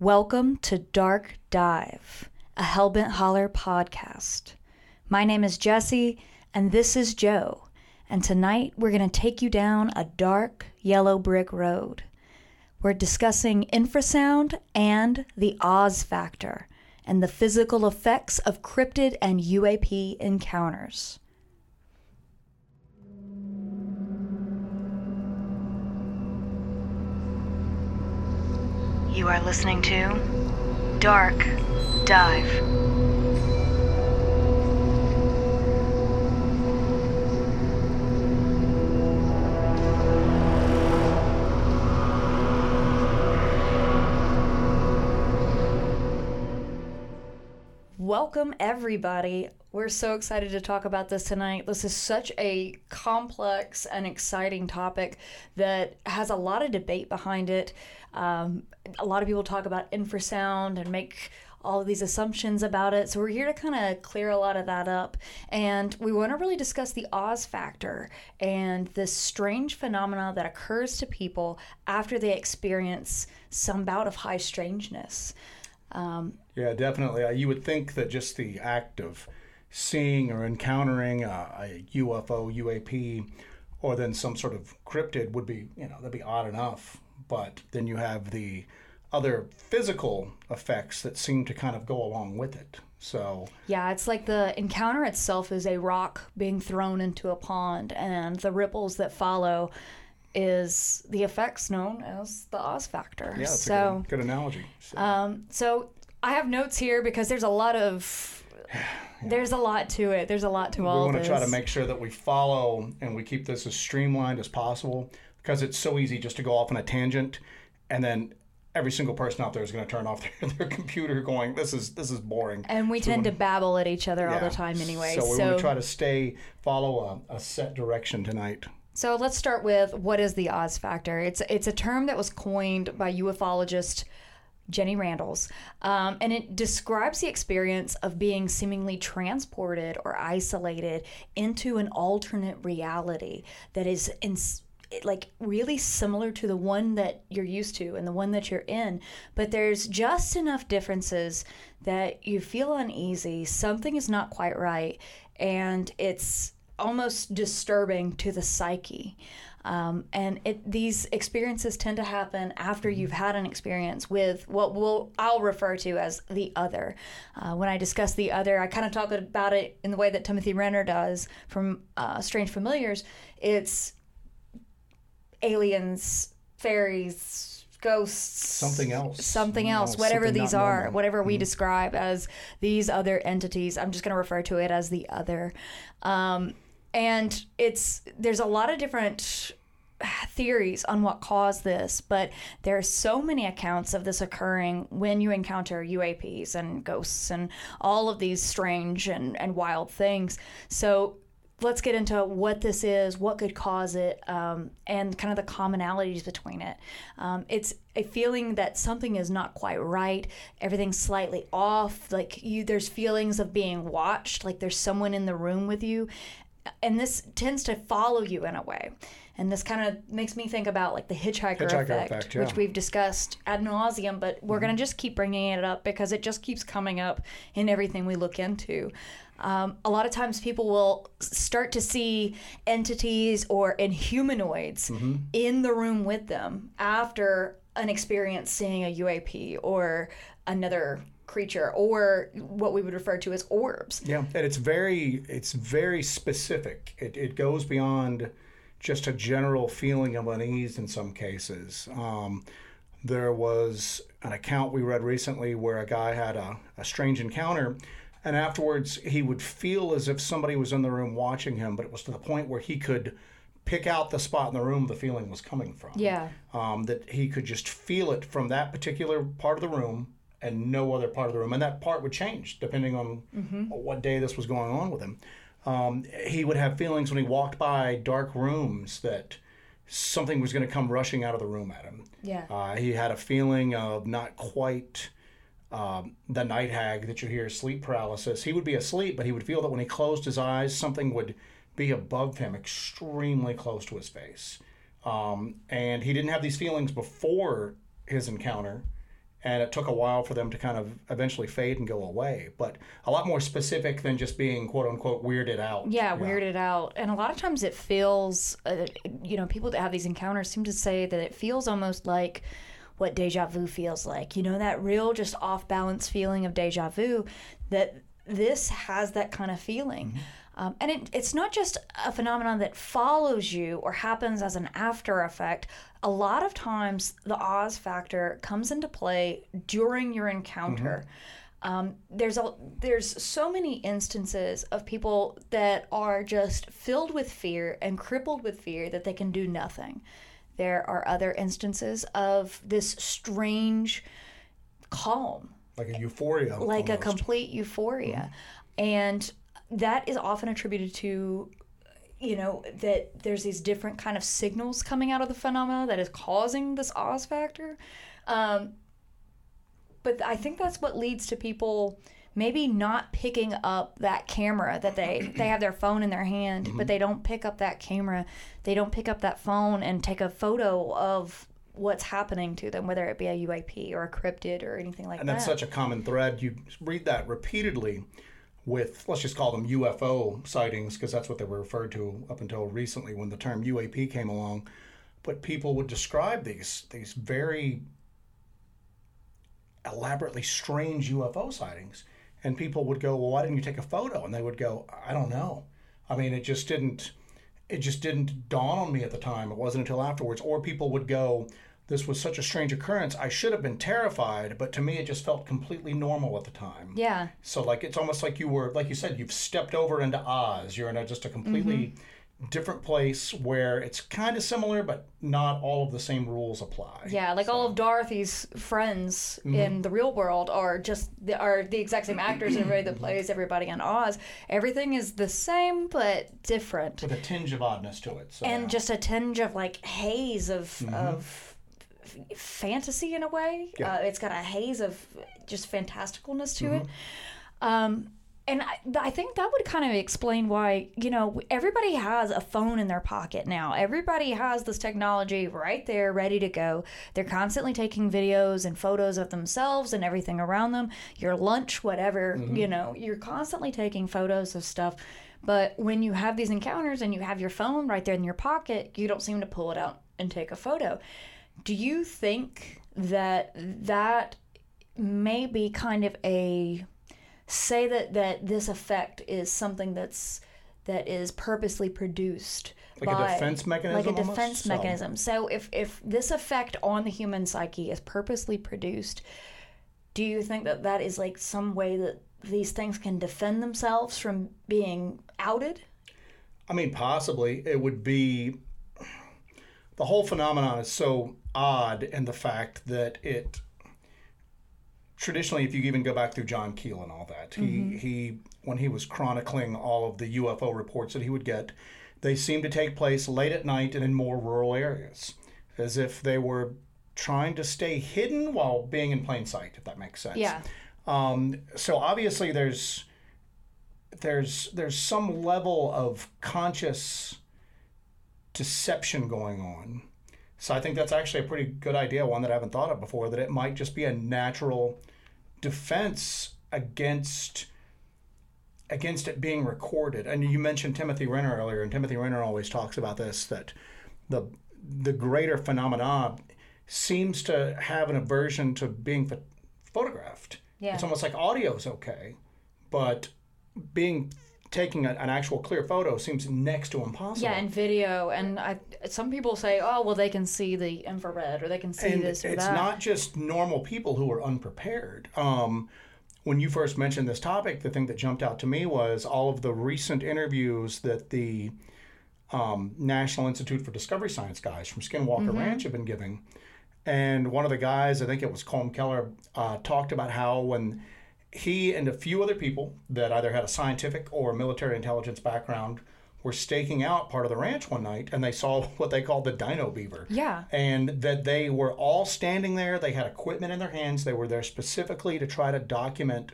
Welcome to Dark Dive, a Hellbent Holler podcast. My name is Jessi, and this is Joe. And tonight we're going to take you down a dark yellow brick road. We're discussing infrasound and the Oz factor and the physical effects of cryptid and UAP encounters. You are listening to Dark Dive. Welcome, everybody. We're so excited to talk about this tonight. This is such a complex and exciting topic that has a lot of debate behind it. Um, a lot of people talk about infrasound and make all of these assumptions about it. So we're here to kind of clear a lot of that up. And we want to really discuss the Oz factor and this strange phenomena that occurs to people after they experience some bout of high strangeness. Um, yeah, definitely. Uh, you would think that just the act of seeing or encountering a, a, UFO, UAP, or then some sort of cryptid would be, you know, that'd be odd enough. But then you have the other physical effects that seem to kind of go along with it. So yeah, it's like the encounter itself is a rock being thrown into a pond, and the ripples that follow is the effects known as the Oz factor. Yeah, that's so, a good, good analogy. So. Um, so I have notes here because there's a lot of. there's a lot to it. There's a lot to we all. We want to try to make sure that we follow and we keep this as streamlined as possible because it's so easy just to go off on a tangent and then every single person out there is going to turn off their, their computer going this is this is boring and we so tend to babble at each other yeah. all the time anyway so, so we're going to try to stay follow a, a set direction tonight so let's start with what is the Oz factor? It's it's a term that was coined by ufologist Jenny Randles, um, and it describes the experience of being seemingly transported or isolated into an alternate reality that is in, like really similar to the one that you're used to and the one that you're in, but there's just enough differences that you feel uneasy. Something is not quite right, and it's almost disturbing to the psyche. Um, and it, these experiences tend to happen after mm-hmm. you've had an experience with what we'll, I'll refer to as the other. Uh, when I discuss the other, I kind of talk about it in the way that Timothy Renner does from uh, Strange Familiars. It's aliens, fairies, ghosts, something else, something else, whatever something these are, normal. whatever we mm-hmm. describe as these other entities. I'm just going to refer to it as the other. Um, and it's there's a lot of different theories on what caused this, but there are so many accounts of this occurring when you encounter UAPs and ghosts and all of these strange and, and wild things. So let's get into what this is, what could cause it, um, and kind of the commonalities between it. Um, it's a feeling that something is not quite right, everything's slightly off. Like you, there's feelings of being watched, like there's someone in the room with you, and this tends to follow you in a way. And this kind of makes me think about like the hitchhiker, hitchhiker effect, effect yeah. which we've discussed ad nauseum, but we're mm-hmm. going to just keep bringing it up because it just keeps coming up in everything we look into. Um, a lot of times people will start to see entities or inhumanoids mm-hmm. in the room with them after an experience seeing a UAP or another creature or what we would refer to as orbs. Yeah, and it's very it's very specific. It, it goes beyond just a general feeling of unease in some cases. Um, there was an account we read recently where a guy had a, a strange encounter and afterwards he would feel as if somebody was in the room watching him but it was to the point where he could pick out the spot in the room the feeling was coming from yeah um, that he could just feel it from that particular part of the room and no other part of the room. And that part would change depending on mm-hmm. what day this was going on with him. Um, he would have feelings when he walked by dark rooms that something was going to come rushing out of the room at him. Yeah. Uh, he had a feeling of not quite um, the night hag that you hear sleep paralysis. He would be asleep, but he would feel that when he closed his eyes, something would be above him, extremely close to his face. Um, and he didn't have these feelings before his encounter and it took a while for them to kind of eventually fade and go away. But a lot more specific than just being quote unquote weirded out. Yeah, weirded out. And a lot of times it feels, uh, you know, people that have these encounters seem to say that it feels almost like what deja vu feels like. You know, that real just off balance feeling of deja vu that this has that kind of feeling. Mm-hmm. Um, and it, it's not just a phenomenon that follows you or happens as an after effect. A lot of times, the Oz factor comes into play during your encounter. Mm-hmm. Um, there's a, there's so many instances of people that are just filled with fear and crippled with fear that they can do nothing. There are other instances of this strange calm, like a euphoria, like almost. a complete euphoria, mm-hmm. and that is often attributed to you know that there's these different kind of signals coming out of the phenomena that is causing this Oz factor. Um, but I think that's what leads to people maybe not picking up that camera that they they have their phone in their hand, mm-hmm. but they don't pick up that camera. They don't pick up that phone and take a photo of what's happening to them, whether it be a UAP or a cryptid or anything like that. And that's such a common thread. You read that repeatedly with let's just call them UFO sightings because that's what they were referred to up until recently when the term UAP came along. But people would describe these these very elaborately strange UFO sightings, and people would go, "Well, why didn't you take a photo?" And they would go, "I don't know. I mean, it just didn't." It just didn't dawn on me at the time. It wasn't until afterwards. Or people would go, this was such a strange occurrence. I should have been terrified, but to me, it just felt completely normal at the time. Yeah. So, like, it's almost like you were, like you said, you've stepped over into Oz. You're in a, just a completely mm-hmm. different place where it's kind of similar, but not all of the same rules apply. Yeah, like so. all of Dorothy's friends mm-hmm. in the real world are just the, are the exact same actors and everybody that plays everybody in Oz. Everything is the same but different, with a tinge of oddness to it. So, and just a tinge of like haze of mm-hmm. of fantasy in a way. Yeah. Uh, it's got a haze of just fantasticalness to mm-hmm. it. Um, and I, I, think that would kind of explain why you know everybody has a phone in their pocket now everybody has this technology right there ready to go they're constantly taking videos and photos of themselves and everything around them your lunch whatever mm-hmm. you know you're constantly taking photos of stuff but when you have these encounters and you have your phone right there in your pocket you don't seem to pull it out and take a photo do you think that that may be kind of a say that that this effect is something that's that is purposely produced like by, a defense mechanism like a defense mechanism. So if if this effect on the human psyche is purposely produced do you think that that is like some way that these things can defend themselves from being outed? I mean possibly. It would be the whole phenomenon is so odd in the fact that it traditionally, if you even go back through John Keel and all that, mm-hmm. he he when he was chronicling all of the UFO reports that he would get, they seemed to take place late at night and in more rural areas, as if they were trying to stay hidden while being in plain sight, if that makes sense. Yeah. Um, so obviously, there's there's there's some level of conscious deception going on. So I think that's actually a pretty good idea, one that I haven't thought of before, that it might just be a natural defense against against it being recorded. And you mentioned Timothy Renner earlier, and Timothy Renner always talks about this that the the greater phenomena seems to have an aversion to being photographed. Yeah. It's almost like audio is okay, but being taking a, an actual clear photo seems next to impossible. Yeah, and video, and I, some people say, oh, well, they can see the infrared or they can see and this or it's that. It's not just normal people who are unprepared. Um, when you first mentioned this topic, the thing that jumped out to me was all of the recent interviews that the um, National Institute for Discovery Science guys from Skinwalker mm-hmm. Ranch have been giving. And one of the guys, I think it was Colm Kelleher, uh, talked about how when he and a few other people that either had a scientific or military intelligence background were staking out part of the ranch one night and they saw what they called the dino beaver. Yeah. And that they were all standing there. They had equipment in their hands. They were there specifically to try to document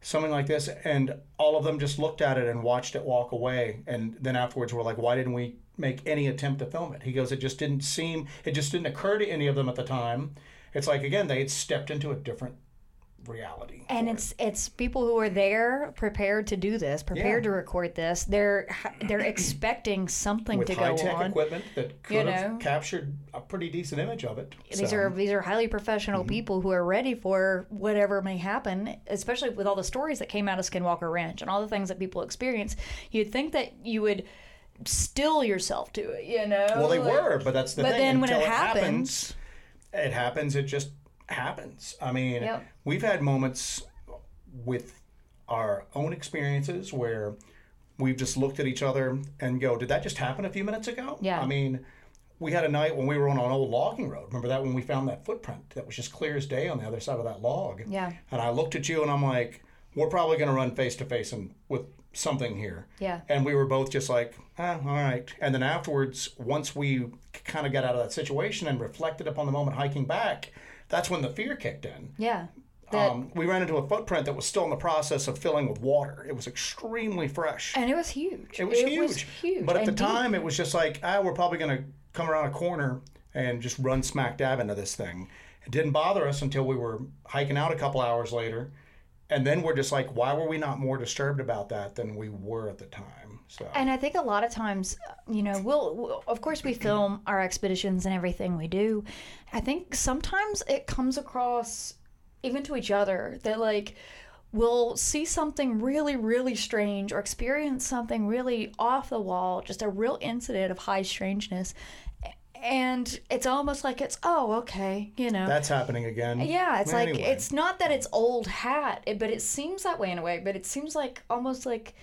something like this. And all of them just looked at it and watched it walk away. And then afterwards were like, why didn't we make any attempt to film it? He goes, it just didn't seem, it just didn't occur to any of them at the time it's like again they had stepped into a different reality. and for it. it's it's people who are there prepared to do this prepared Yeah. to record this they're they're expecting something with to high go tech equipment that could you have know? captured a pretty decent image of it. these So, are these are highly professional Mm-hmm. people who are ready for whatever may happen especially with all the stories that came out of skinwalker ranch and all the things that people experience you'd think that you would still yourself to it you know well, they Like- were, but that's the But thing. then when it Until happens- it happens. It just happens. I mean, Yep. we've had moments with our own experiences where we've just looked at each other and go, "Did that just happen a few minutes ago?" Yeah. I mean, we had a night when we were on an old logging road. Remember that when we found that footprint that was just clear as day on the other side of that log. Yeah. And I looked at you and I'm like, "We're probably going to run face to face and with something here." Yeah. And we were both just like, ah, all right. And then afterwards, once we kind of got out of that situation and reflected upon the moment hiking back, that's when the fear kicked in. yeah that, Um, we ran into a footprint that was still in the process of filling with water. It was extremely fresh. and it was huge It was huge. huge But at the deep. time, it was just like, ah, we're probably going to come around a corner and just run smack dab into this thing. It didn't bother us until we were hiking out a couple hours later. And then we're just like, why were we not more disturbed about that than we were at the time? So. And I think a lot of times, uh, you know, we'll, we'll of course we film our expeditions and everything we do. I think sometimes it comes across even to each other that like we'll see something really really strange or experience something really off the wall, just a real incident of high strangeness. And it's almost like it's oh okay, you know. That's happening again. Yeah, it's like it's not that it's old hat, it, but it seems that way in a way. But it seems like almost like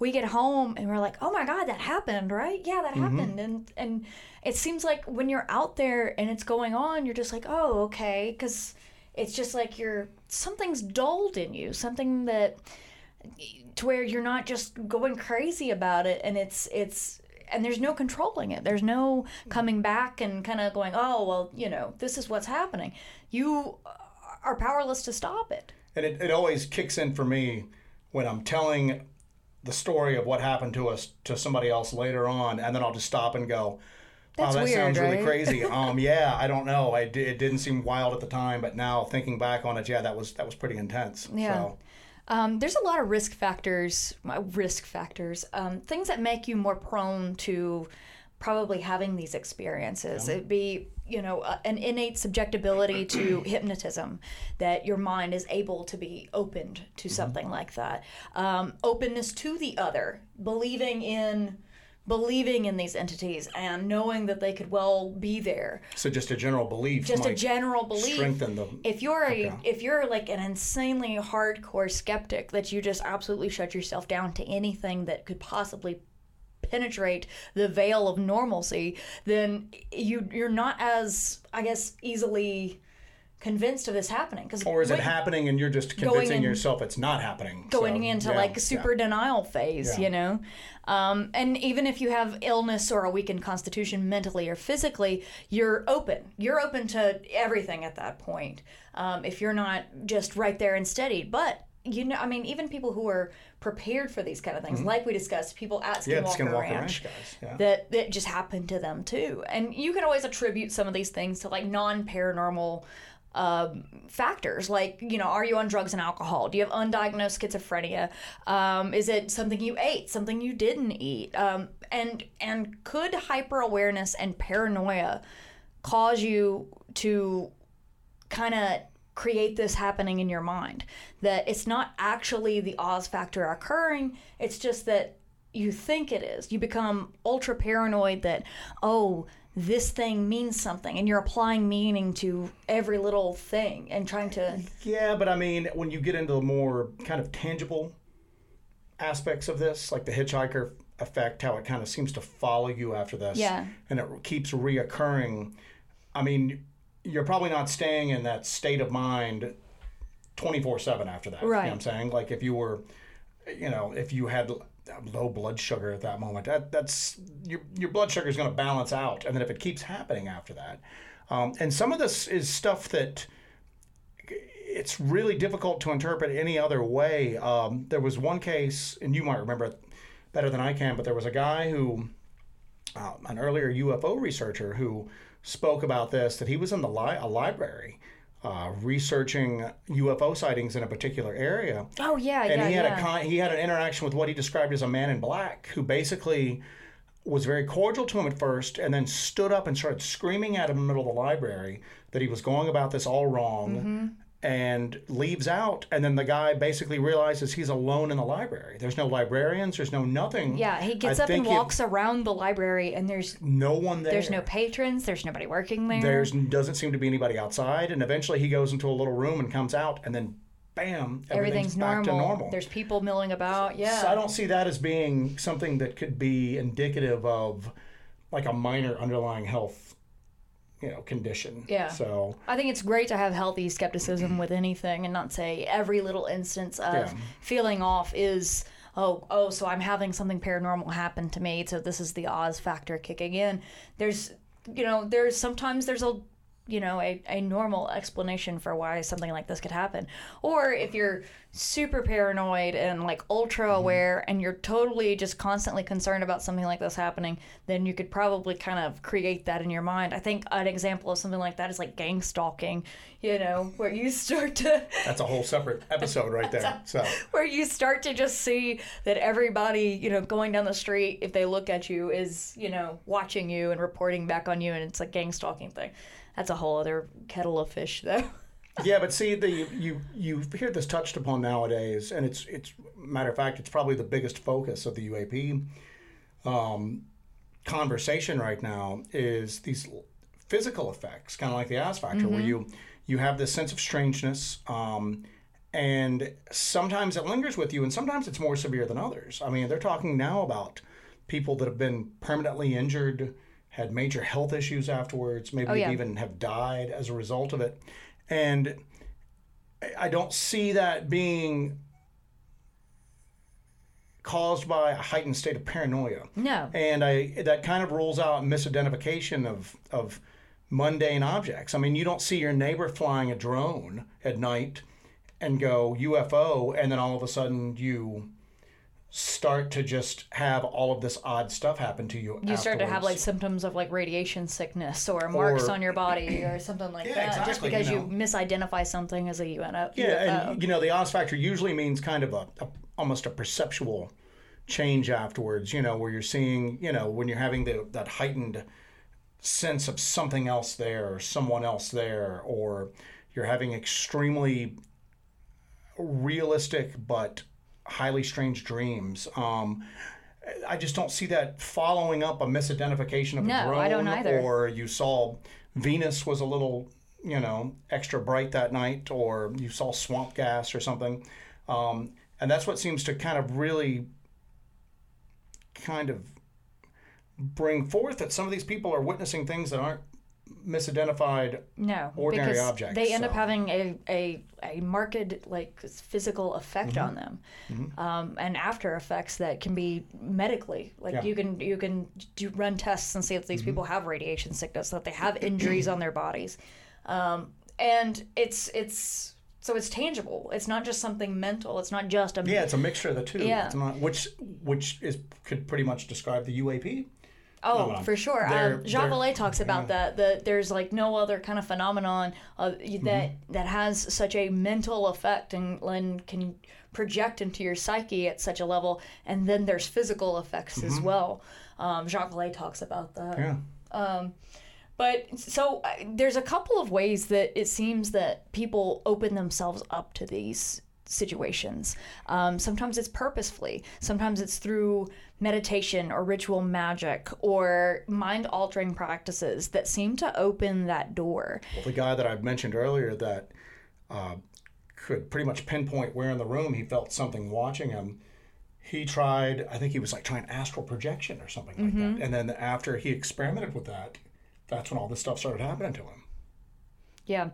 we get home and we're like, oh my god, that happened, right? Yeah, that Mm-hmm. happened, and and it seems like when you're out there and it's going on, you're just like, oh okay, because it's just like you're something's dulled in you, something that to where you're not just going crazy about it, and it's it's and there's no controlling it. There's no coming back and kind of going, oh well, you know, this is what's happening. You are powerless to stop it. And it, it always kicks in for me when I'm telling the story of what happened to us to somebody else later on, and then I'll just stop and go, "Oh, that weird, sounds really right?" crazy." um, yeah, I don't know. I di- it didn't seem wild at the time, but now thinking back on it, yeah, that was that was pretty intense. Yeah. So, Um, there's a lot of risk factors, risk factors, um, things that make you more prone to probably having these experiences. It'd be, you know, uh, an innate subjectability to hypnotism, that your mind is able to be opened to something like that. Um, openness to the other, believing in believing in these entities and knowing that they could well be there so just a general belief, just a general belief strengthen the. if you're a Okay. if you're like an insanely hardcore skeptic that you just absolutely shut yourself down to anything that could possibly penetrate the veil of normalcy then you you're not as i guess easily convinced of this happening because Or is it happening and you're just convincing in- yourself it's not happening? going So, into yeah, like yeah. super denial phase, Yeah. you know? Um, and even if you have illness or a weakened constitution mentally or physically, you're open. You're open to everything at that point. Um, if you're not just right there and steady. But, you know, I mean, even people who are prepared for these kind of things, like we discussed, people at Mm-hmm. Yeah, Skinwalker, Skinwalker Ranch. Ranch guys. Yeah. That, that just happened to them too. And you can always attribute some of these things to like non paranormal um, factors like you know are you on drugs and alcohol do you have undiagnosed schizophrenia um, is it something you ate something you didn't eat um, and and could hyper awareness and paranoia cause you to kind of create this happening in your mind that it's not actually the Oz factor occurring it's just that you think it is you become ultra paranoid that oh this thing means something and you're applying meaning to every little thing and trying to Yeah, but I mean, when you get into the more kind of tangible aspects of this, like the hitchhiker effect, how it kind of seems to follow you after this, Yeah. and it keeps reoccurring. I mean, you're probably not staying in that state of mind 24 7 after that. You know what I'm saying? Like if you were, you know, if you had low blood sugar at that moment, that, that's your, your blood sugar is going to balance out. And then if it keeps happening after that, um, and some of this is stuff that it's really difficult to interpret any other way. Um, there was one case, and you might remember it better than I can, but there was a guy who, uh, an earlier UFO researcher, who spoke about this that he was in the li- a library uh, researching UFO sightings in a particular area. Oh yeah, and yeah, he had yeah. a con- he had an interaction with what he described as a man in black who basically was very cordial to him at first and then stood up and started screaming at him in the middle of the library that he was going about this all wrong Mm-hmm. And leaves out and then the guy basically realizes he's alone in the library there's no librarians there's no nothing yeah, he gets I up and walks around the library, and there's no one there there's no patrons, there's nobody working there. there's doesn't seem to be anybody outside and eventually he goes into a little room and comes out and then bam everything's, everything's back normal. to normal There's people milling about. Yeah. So I don't see that as being something that could be indicative of like a minor underlying health, you know, condition. Yeah. So I think it's great to have healthy skepticism with anything and not say every little instance of Yeah. feeling off is oh oh so I'm having something paranormal happen to me so this is the Oz factor kicking in. There's you know there's sometimes there's a you know a, a normal explanation for why something like this could happen or if you're super paranoid and like ultra mm-hmm. aware and you're totally just constantly concerned about something like this happening then you could probably kind of create that in your mind i think an example of something like that is like gang stalking you know where you start to that's a whole separate episode right there. So where you start to just see that everybody, you know, going down the street, if they look at you, is, you know, watching you and reporting back on you, and it's a gang stalking thing. That's a whole other kettle of fish, though. yeah, but see the you you hear this touched upon nowadays, and it's it's matter of fact, it's probably the biggest focus of the UAP um, conversation right now is these physical effects, kind of like the Oz factor, where you you have this sense of strangeness. Um, and sometimes it lingers with you, and sometimes it's more severe than others. I mean, they're talking now about people that have been permanently injured, had major health issues afterwards, maybe Oh, yeah. even have died as a result of it. And I- I don't see that being caused by a heightened state of paranoia. No. And I that kind of rules out misidentification of of mundane objects. I mean, you don't see your neighbor flying a drone at night and go UFO, and then all of a sudden you start to just have all of this odd stuff happen to you. You start to have like symptoms of like radiation sickness or marks Or- on your body or something like Yeah, that, just because you you, misidentify something as a UNO. Yeah, and you know the Oz factor usually means kind of a, a almost a perceptual change afterwards. You know, where you're seeing, you know, when you're having the, that heightened sense of something else there or someone else there, or you're having extremely realistic but highly strange dreams. Um, I just don't see that following up a misidentification of No, a drone, I don't either. or you saw Venus was a little, you know, extra bright that night, or you saw swamp gas or something, um, and that's what seems to kind of really, kind of, bring forth that some of these people are witnessing things that aren't misidentified. No, ordinary objects, They end up having a, a, a marked like physical effect Mm-hmm. on them, um, and after effects that can be medically like Yeah. you can you can do run tests and see if Mm-hmm. these people have radiation sickness, that they have injuries on their bodies, um, and it's it's so it's tangible. It's not just something mental. It's not just a Yeah, it's a mixture of the two. Yeah. Not, which which is could pretty much describe the UAP. Oh, phenomenon. for sure. Um, they're- Vallée talks about that. That there's like no other kind of phenomenon uh, Mm-hmm. that that has such a mental effect and, and can project into your psyche at such a level. And then there's physical effects as well. Um, Jacques Vallée talks about that. Mm-hmm. Yeah. But so uh, there's a couple of ways that it seems that people open themselves up to these situations. Um, sometimes it's purposefully, sometimes it's through meditation or ritual magic or mind altering practices that seem to open that door. Well, the guy that I mentioned earlier that uh, could pretty much pinpoint where in the room he felt something watching him. He tried, I think he was like trying astral projection or something like Mm-hmm. that. And then after he experimented with that, that's when all this stuff started happening to him. Yeah.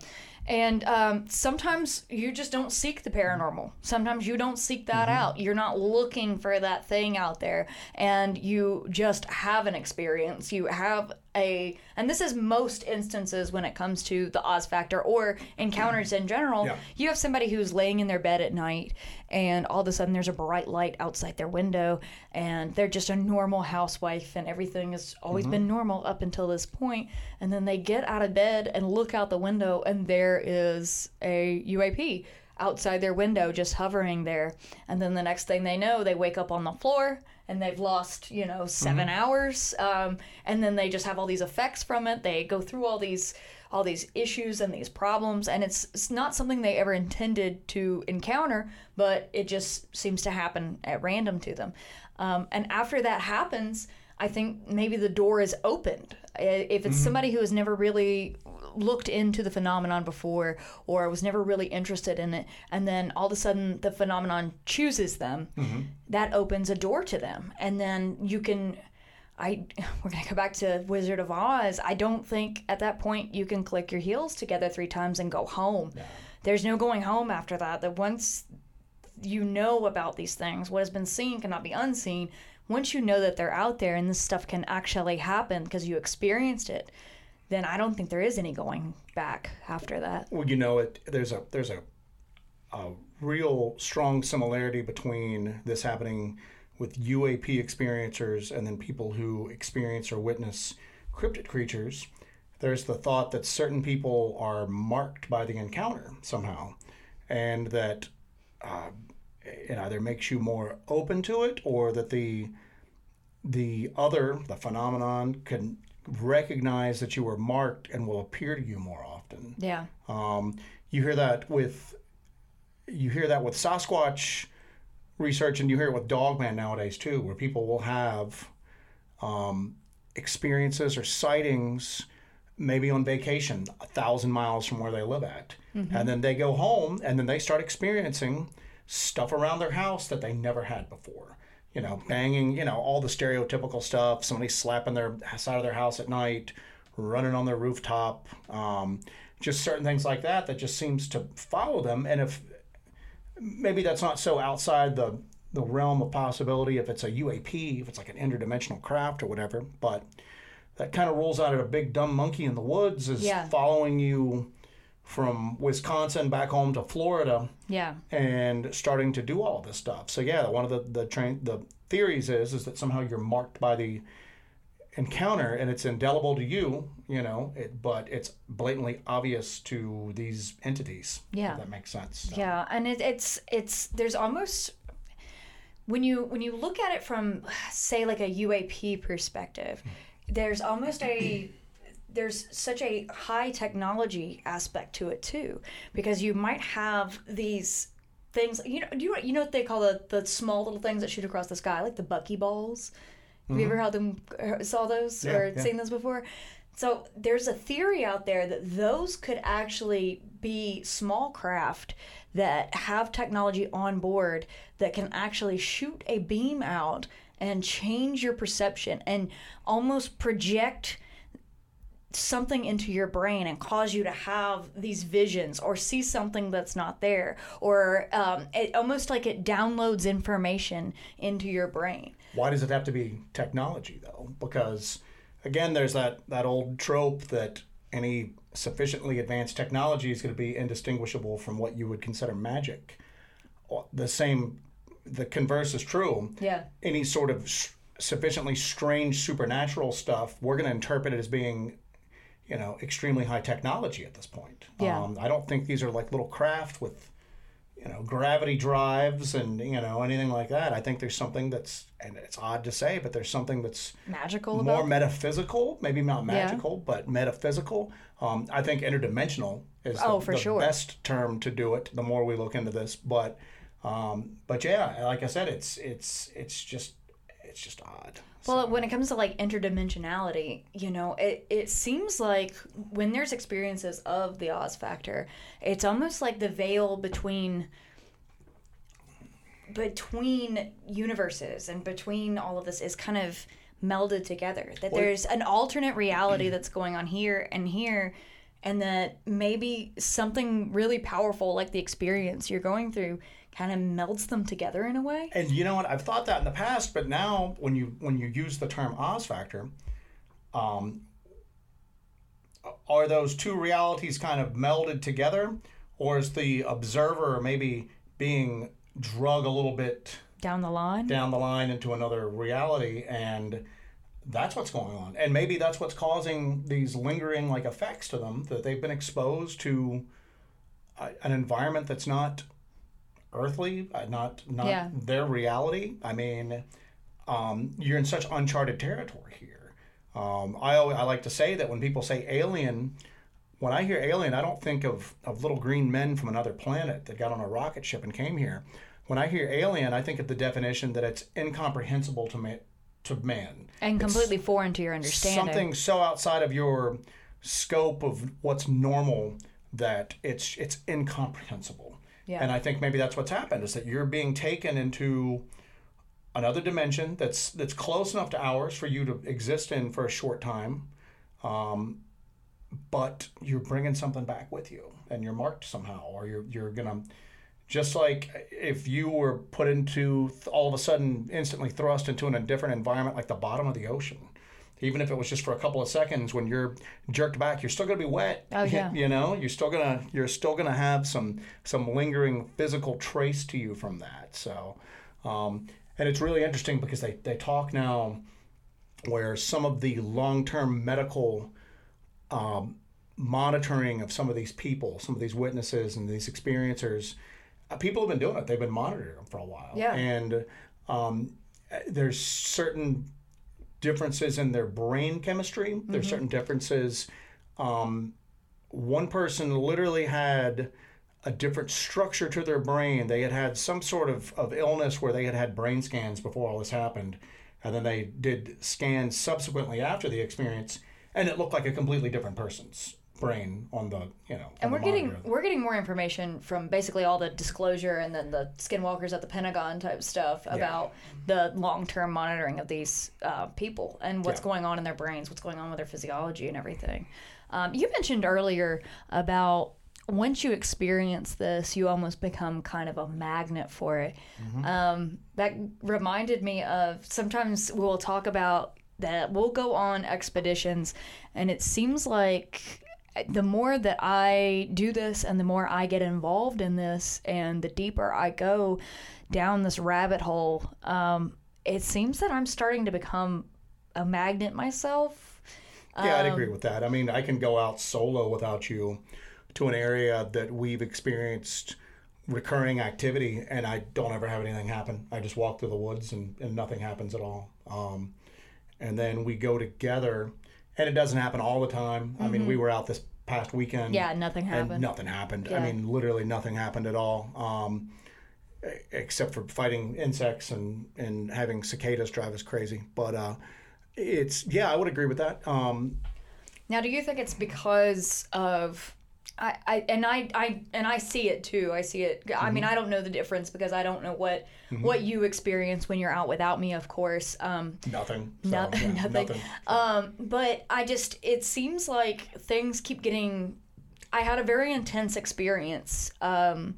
And um, sometimes you just don't seek the paranormal. Sometimes you don't seek that mm-hmm. out. You're not looking for that thing out there. And you just have an experience. You have a, and this is most instances when it comes to the Oz factor or encounters mm-hmm. in general. Yeah. You have somebody who's laying in their bed at night and all of a sudden there's a bright light outside their window and they're just a normal housewife and everything has always mm-hmm. been normal up until this point and then they get out of bed and look out the window and there there is a UAP outside their window just hovering there. And then the next thing they know, they wake up on the floor and they've lost, you know, 7 hours. Um, and then they just have all these effects from it. They go through all these all these issues and these problems and it's, it's not something they ever intended to encounter but it just seems to happen at random to them um, and after that happens i think maybe the door is opened if it's mm-hmm. somebody who has never really looked into the phenomenon before or was never really interested in it and then all of a sudden the phenomenon chooses them mm-hmm. that opens a door to them and then you can I we're gonna go back to Wizard of Oz. I don't think at that point you can click your heels together three times and go home. There's no going home after that. That once you know about these things, what has been seen cannot be unseen. Once you know that they're out there and this stuff can actually happen because you experienced it, then I don't think there is any going back after that. Well, you know, it there's a there's a a real strong similarity between this happening with UAP experiencers and then people who experience or witness cryptid creatures. There's the thought that certain people are marked by the encounter somehow, and that uh, it either makes you more open to it or that the the other, the phenomenon, can recognize that you were marked and will appear to you more often. Yeah. Um, you hear that with you hear that with Sasquatch research, and you hear it with Dogman nowadays too, where people will have um, experiences or sightings, maybe on vacation, a thousand miles from where they live at, and then they go home, and then they start experiencing stuff around their house that they never had before. You know, banging, you know, all the stereotypical stuff. Somebody slapping their side of their house at night, running on their rooftop, um, just certain things like that that just seems to follow them. And if maybe that's not so outside the the realm of possibility if it's a UAP, if it's like an interdimensional craft or whatever, but that kind of rolls out at a big dumb monkey in the woods is Yeah. following you from Wisconsin back home to Florida Yeah. and starting to do all this stuff. So yeah, one of the the train the theories is is that somehow you're marked by the encounter and it's indelible to you, you know, it, but it's blatantly obvious to these entities. Yeah. if that makes sense. So, Yeah, and it, it's it's there's almost when you when you look at it from say like a UAP perspective, there's almost a there's such a high technology aspect to it too because you might have these things you know you know, you know what they call the the small little things that shoot across the sky like the bucky balls? Have you ever had them uh, saw those Yeah, or yeah. seen those before? So there's a theory out there that those could actually be small craft that have technology on board that can actually shoot a beam out and change your perception and almost project something into your brain and cause you to have these visions or see something that's not there or um, it almost like it downloads information into your brain Why does it have to be technology though? Because again, there's that that old trope that any sufficiently advanced technology is going to be indistinguishable from what you would consider magic. The same, the converse is true. yeah any sort of sufficiently strange supernatural stuff, we're going to interpret it as being, you know, extremely high technology at this point. Yeah. Um, I don't think these are like little craft with, you know, gravity drives and you know anything like that. I think there's something that's, and it's odd to say, but there's something that's magical more about metaphysical, maybe not magical, but metaphysical. Um, I think interdimensional is the, Oh, for the sure. best term to do it. The more we look into this, but um, but yeah, like I said, it's it's it's just it's just odd. Well, when it comes to like interdimensionality, you know, it, it seems like when there's experiences of the Oz factor, it's almost like the veil between between universes and between all of this is kind of melded together. That Well- there's an alternate reality that's going on here and here and that maybe something really powerful like the experience you're going through kind of melds them together in a way. And you know what? I've thought that in the past, but now when you when you use the term Oz factor, um, are those two realities kind of melded together, or is the observer maybe being drug a little bit Down the line. down the line into another reality and that's what's going on and maybe that's what's causing these lingering like effects to them that they've been exposed to uh, an environment that's not earthly, uh, not not Yeah. their reality. I mean, um, you're in such uncharted territory here. Um, I always, I like to say that when people say alien, when I hear alien, I don't think of, of little green men from another planet that got on a rocket ship and came here. When I hear alien, I think of the definition that it's incomprehensible to man. To man. and It's completely foreign to your understanding. Something so outside of your scope of what's normal that it's it's incomprehensible. Yeah. And I think maybe that's what's happened is that you're being taken into another dimension that's that's close enough to ours for you to exist in for a short time, um, but you're bringing something back with you, and you're marked somehow, or you're you're gonna just like if you were put into all of a sudden instantly thrust into an, a different environment like the bottom of the ocean even if it was just for a couple of seconds when you're jerked back you're still going to be wet Oh, yeah. you know you're still going to you're still going to have some some lingering physical trace to you from that so um, and it's really interesting because they, they talk now where some of the long-term medical um, monitoring of some of these people some of these witnesses and these experiencers uh, people have been doing it they've been monitoring them for a while Yeah. and um, there's certain differences in their brain chemistry. There's certain differences. Um, one person literally had a different structure to their brain. They had had some sort of, of illness where they had had brain scans before all this happened. And then they did scans subsequently after the experience, and it looked like a completely different person's brain on the, you know. and we're getting monitor. we're getting more information from basically all the disclosure and then the skinwalkers at the Pentagon type stuff about the long term monitoring of these uh, people and what's Yeah. going on in their brains, what's going on with their physiology and everything. Um, you mentioned earlier about once you experience this, you almost become kind of a magnet for it. Um, that reminded me of sometimes we'll talk about that we'll go on expeditions, and it seems like the more that I do this and the more I get involved in this and the deeper I go down this rabbit hole, um, it seems that I'm starting to become a magnet myself. Yeah, I'd Um, agree with that. I mean, I can go out solo without you to an area that we've experienced recurring activity, and I don't ever have anything happen. I just walk through the woods and, and nothing happens at all. Um, and then we go together, and it doesn't happen all the time. I mean, we were out this past weekend. Mm-hmm. Yeah, nothing And happened. nothing happened. Yeah. I mean, literally nothing happened at all. Um, except for fighting insects and, and having cicadas drive us crazy. But uh, it's, yeah, I would agree with that. Um, Now, do you think it's because of I, I and I, I and I see it too. I see it. I mean, I don't know the difference because I don't know what what you experience when you're out without me, of course. Um, Nothing. So, No- yeah, nothing. Um, but I just it seems like things keep getting. I had a very intense experience. Um,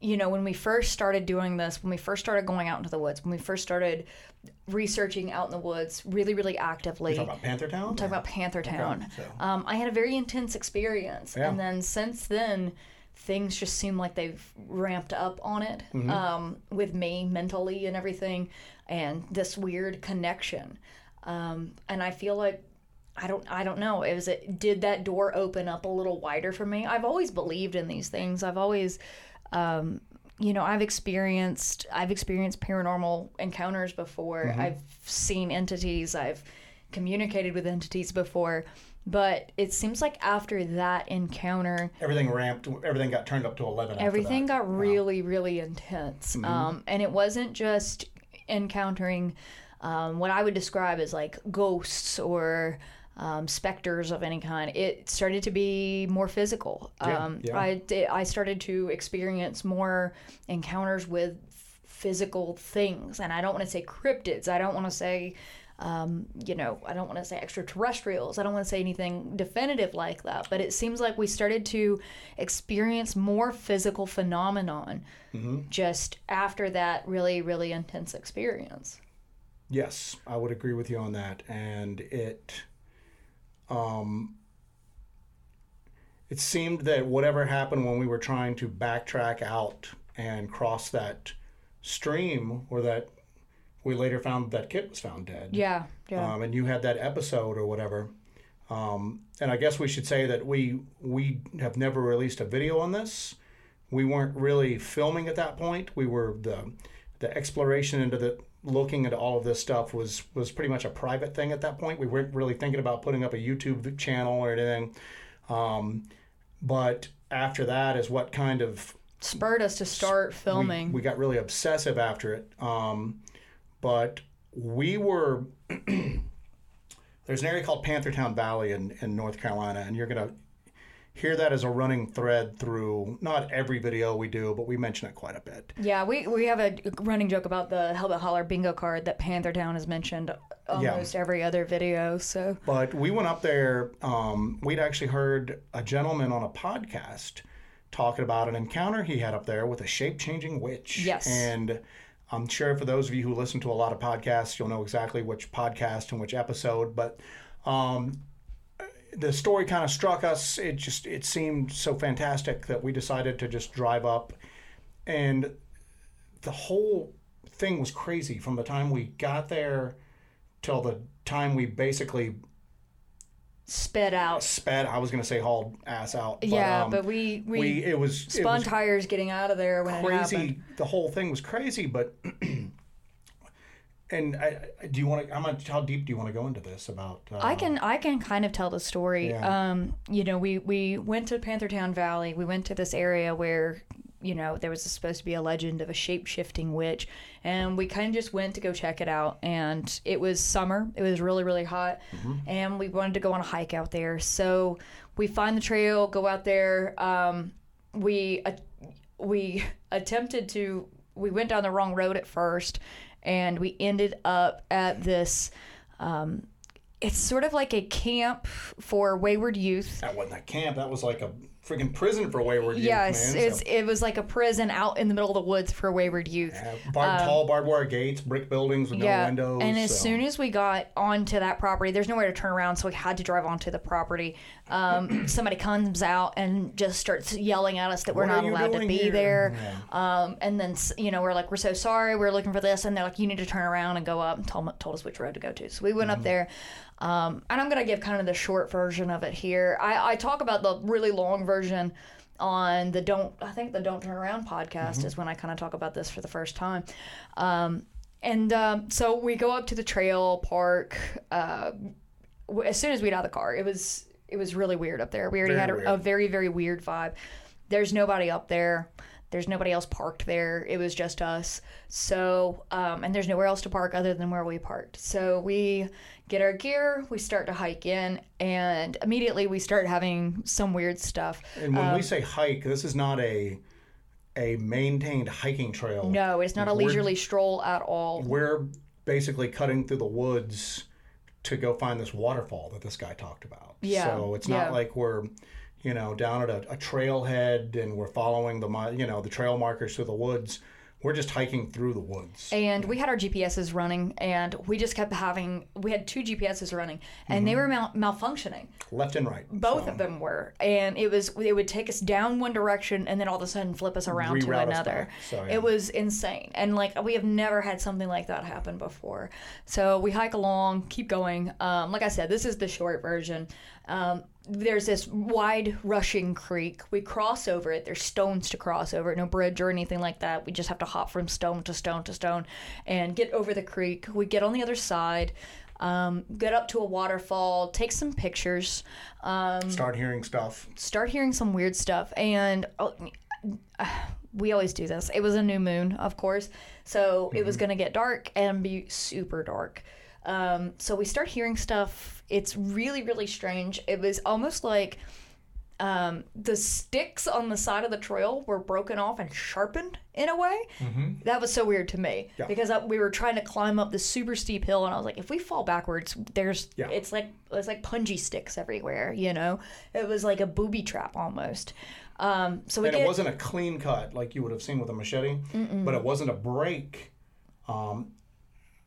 you know, when we first started doing this, when we first started going out into the woods, when we first started researching out in the woods, really, really actively. Talk about Panther Town? talking about Panther Town. so- Um, I had a very intense experience, Yeah. and then since then, things just seem like they've ramped up on it Mm-hmm. um, with me mentally and everything, and this weird connection. Um, and I feel like I don't I don't know. It was it did that door open up a little wider for me? I've always believed in these things. I've always um, you know, I've experienced I've experienced paranormal encounters before. Mm-hmm. I've seen entities. I've communicated with entities before. But it seems like after that encounter, Everything ramped, everything got turned up to 11 after everything got really, really intense. Mm-hmm. Um, and it wasn't just encountering um, what I would describe as like ghosts or um, specters of any kind. It started to be more physical. Yeah, Um, yeah. I, I started to experience more encounters with physical things. And I don't want to say cryptids. I don't want to say. Um, you know, I don't want to say extraterrestrials. I don't want to say anything definitive like that. But it seems like we started to experience more physical phenomenon just after that really, really intense experience. Yes, I would agree with you on that. And it, um, it seemed that whatever happened when we were trying to backtrack out and cross that stream, or that we later found that Kit was found dead. Yeah, yeah. Um, and you had that episode or whatever. Um, and I guess we should say that we we have never released a video on this. We weren't really filming at that point. We were the the exploration into the looking into all of this stuff was was pretty much a private thing at that point. We weren't really thinking about putting up a YouTube channel or anything. Um, but after that is what kind of spurred us to start filming. We, we got really obsessive after it. Um, but we were there's an area called Panthertown Valley in, in North Carolina, and you're gonna hear that as a running thread through not every video we do, but we mention it quite a bit. Yeah, we, we have a running joke about the Hellbent Holler bingo card that Panther Panthertown is mentioned almost yeah. every other video. So, but we went up there. Um, we'd actually heard a gentleman on a podcast talking about an encounter he had up there with a shape changing witch. Yes, and I'm sure for those of you who listen to a lot of podcasts, you'll know exactly which podcast and which episode. But um, the story kind of struck us. It just it seemed so fantastic that we decided to just drive up, and the whole thing was crazy from the time we got there till the time we basically sped out. Sped. I was gonna say hauled ass out. But, yeah, um, but we, we, we it was spun it was tires getting out of there when crazy. The whole thing was crazy, but. and I, do you want to? How much? How deep do you want to go into this about? Uh, I can. I can kind of tell the story. Yeah. Um, you know, we we went to Panthertown Valley. We went to this area where you know, there was supposed to be a legend of a shape shifting witch. And we kind of just went to go check it out. And it was summer, it was really, really hot. Mm-hmm. And we wanted to go on a hike out there. So we find the trail, go out there. Um, we, uh, we attempted to, we went down the wrong road at first. And we ended up at this. Um, it's sort of like a camp for wayward youth. That wasn't a camp. That was like a freaking prison for wayward youth. Yes, man, it's so. it was like a prison out in the middle of the woods for wayward youth. Yeah, bar- um, tall barbed wire gates, brick buildings with yeah, no windows. And as so. soon as we got onto that property, there's nowhere to turn around, so we had to drive onto the property. Um, somebody comes out and just starts yelling at us that we're not allowed to be here? there. Yeah. Um, and then you know we're like, we're so sorry, we're looking for this, and they're like, you need to turn around and go up, and told, told us which road to go to. So we went mm-hmm. up there. Um, and I'm going to give kind of the short version of it here. I, I talk about the really long version on the don't I think the Don't Turn Around podcast mm-hmm. is when I kind of talk about this for the first time. Um, and um, so we go up to the trail park. Uh, as soon as we got out of the car, it was it was really weird up there. We already very had a, a, very very weird vibe. There's nobody up there. There's nobody else parked there. It was just us. So, um, and there's nowhere else to park other than where we parked. So we get our gear, we start to hike in, and immediately we start having some weird stuff. And when um, we say hike, this is not a a maintained hiking trail. No, it's not a leisurely we're, stroll at all. We're basically cutting through the woods to go find this waterfall that this guy talked about. Yeah. So it's not yeah. like we're you know, down at a, a trailhead and we're following the, you know, the trail markers through the woods we're just hiking through the woods. And we had our GPSs running, and we just kept having. We had two GPSs running, and mm-hmm. they were mal- malfunctioning. Left and right. Both so. of them were, and it was. It would take us down one direction, and then all of a sudden flip us around Reroute to another. So, yeah. It was insane, and like we have never had something like that happen before. So we hike along, keep going. Um, like I said, this is the short version. Um, there's this wide rushing creek. We cross over it. There's stones to cross over no bridge or anything like that. We just have to hop from stone to stone to stone and get over the creek. We get on the other side, um, get up to a waterfall, take some pictures. Um, start hearing stuff. Start hearing some weird stuff. And oh, we always do this. It was a new moon, of course. So mm-hmm. it was mm-hmm. going to get dark and be super dark. Um, so we start hearing stuff. It's really, really strange. It was almost like um, the sticks on the side of the trail were broken off and sharpened in a way. Mm-hmm. That was so weird to me yeah. because I, we were trying to climb up this super steep hill, and I was like, if we fall backwards, there's yeah. it's like it's like punji sticks everywhere. You know, it was like a booby trap almost. Um, so and it wasn't a clean cut like you would have seen with a machete, Mm-mm. but it wasn't a break. Um,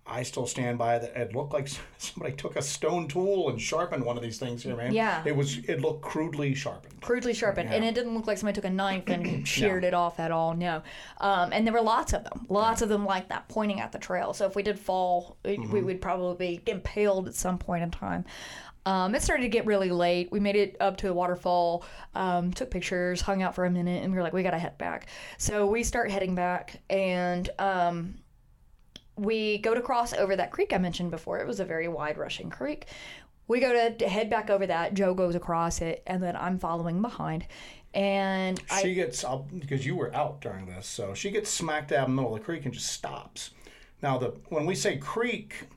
I still stand by that. It looked like somebody took a stone tool and sharpened one of these things here, man. Yeah. It was. It looked crudely sharpened. Crudely sharpened, yeah. and it didn't look like somebody took a knife and sheared no. it off at all. No. Um, and there were lots of them, lots yeah. of them like that, pointing at the trail. So if we did fall, mm-hmm. we would probably be impaled at some point in time. Um, it started to get really late. We made it up to a waterfall, um, took pictures, hung out for a minute, and we were like, we gotta head back. So we start heading back, and um, we go to cross over that creek I mentioned before. It was a very wide rushing creek. We go to head back over that. Joe goes across it, and then I'm following behind. And She I, gets I'll, because you were out during this, so she gets smacked dab in the middle of the creek and just stops. Now, the when we say creek,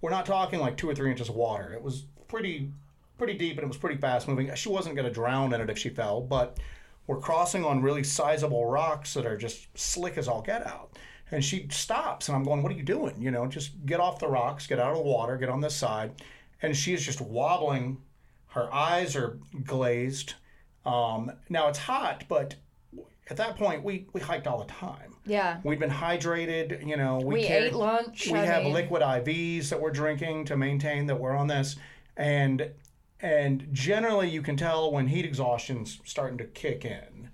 we're not talking like two or three inches of water. It was pretty pretty deep and it was pretty fast moving. She wasn't going to drown in it if she fell, but we're crossing on really sizable rocks that are just slick as all get out. And she stops, and I'm going, "What are you doing? You know, just get off the rocks, get out of the water, get on this side." And she is just wobbling. Her eyes are glazed. Um, now it's hot, but at that point we we hiked all the time. yeah, We'd been hydrated, you know. We, we carried- ate lunch. We I have mean, liquid IVs that we're drinking to maintain that we're on this, and and generally you can tell when heat exhaustion's starting to kick in.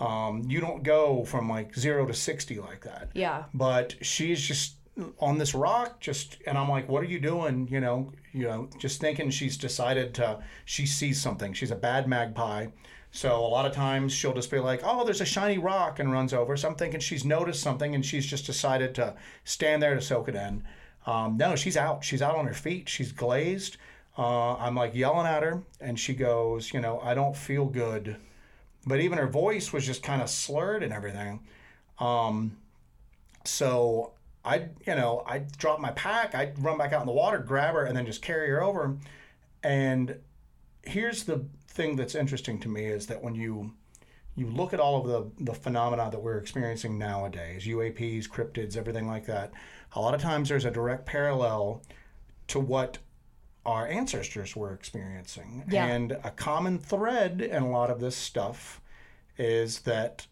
Um, you don't go from like zero to sixty like that. Yeah. But she's just on this rock, just and I'm like, what are you doing? You know, you know, just thinking she's decided to. She sees something. She's a bad magpie. So a lot of times she'll just be like, "Oh, there's a shiny rock," and runs over. So I'm thinking she's noticed something and she's just decided to stand there to soak it in. Um, no, she's out. She's out on her feet. She's glazed. Uh, I'm like yelling at her, and she goes, "You know, I don't feel good." But even her voice was just kind of slurred and everything. Um, so I, you know, I drop my pack. I run back out in the water, grab her, and then just carry her over. And here's the thing that's interesting to me is that when you you look at all of the the phenomena that we're experiencing nowadays, UAPs, cryptids, everything like that, a lot of times there's a direct parallel to what our ancestors were experiencing. Yeah. And a common thread in a lot of this stuff is that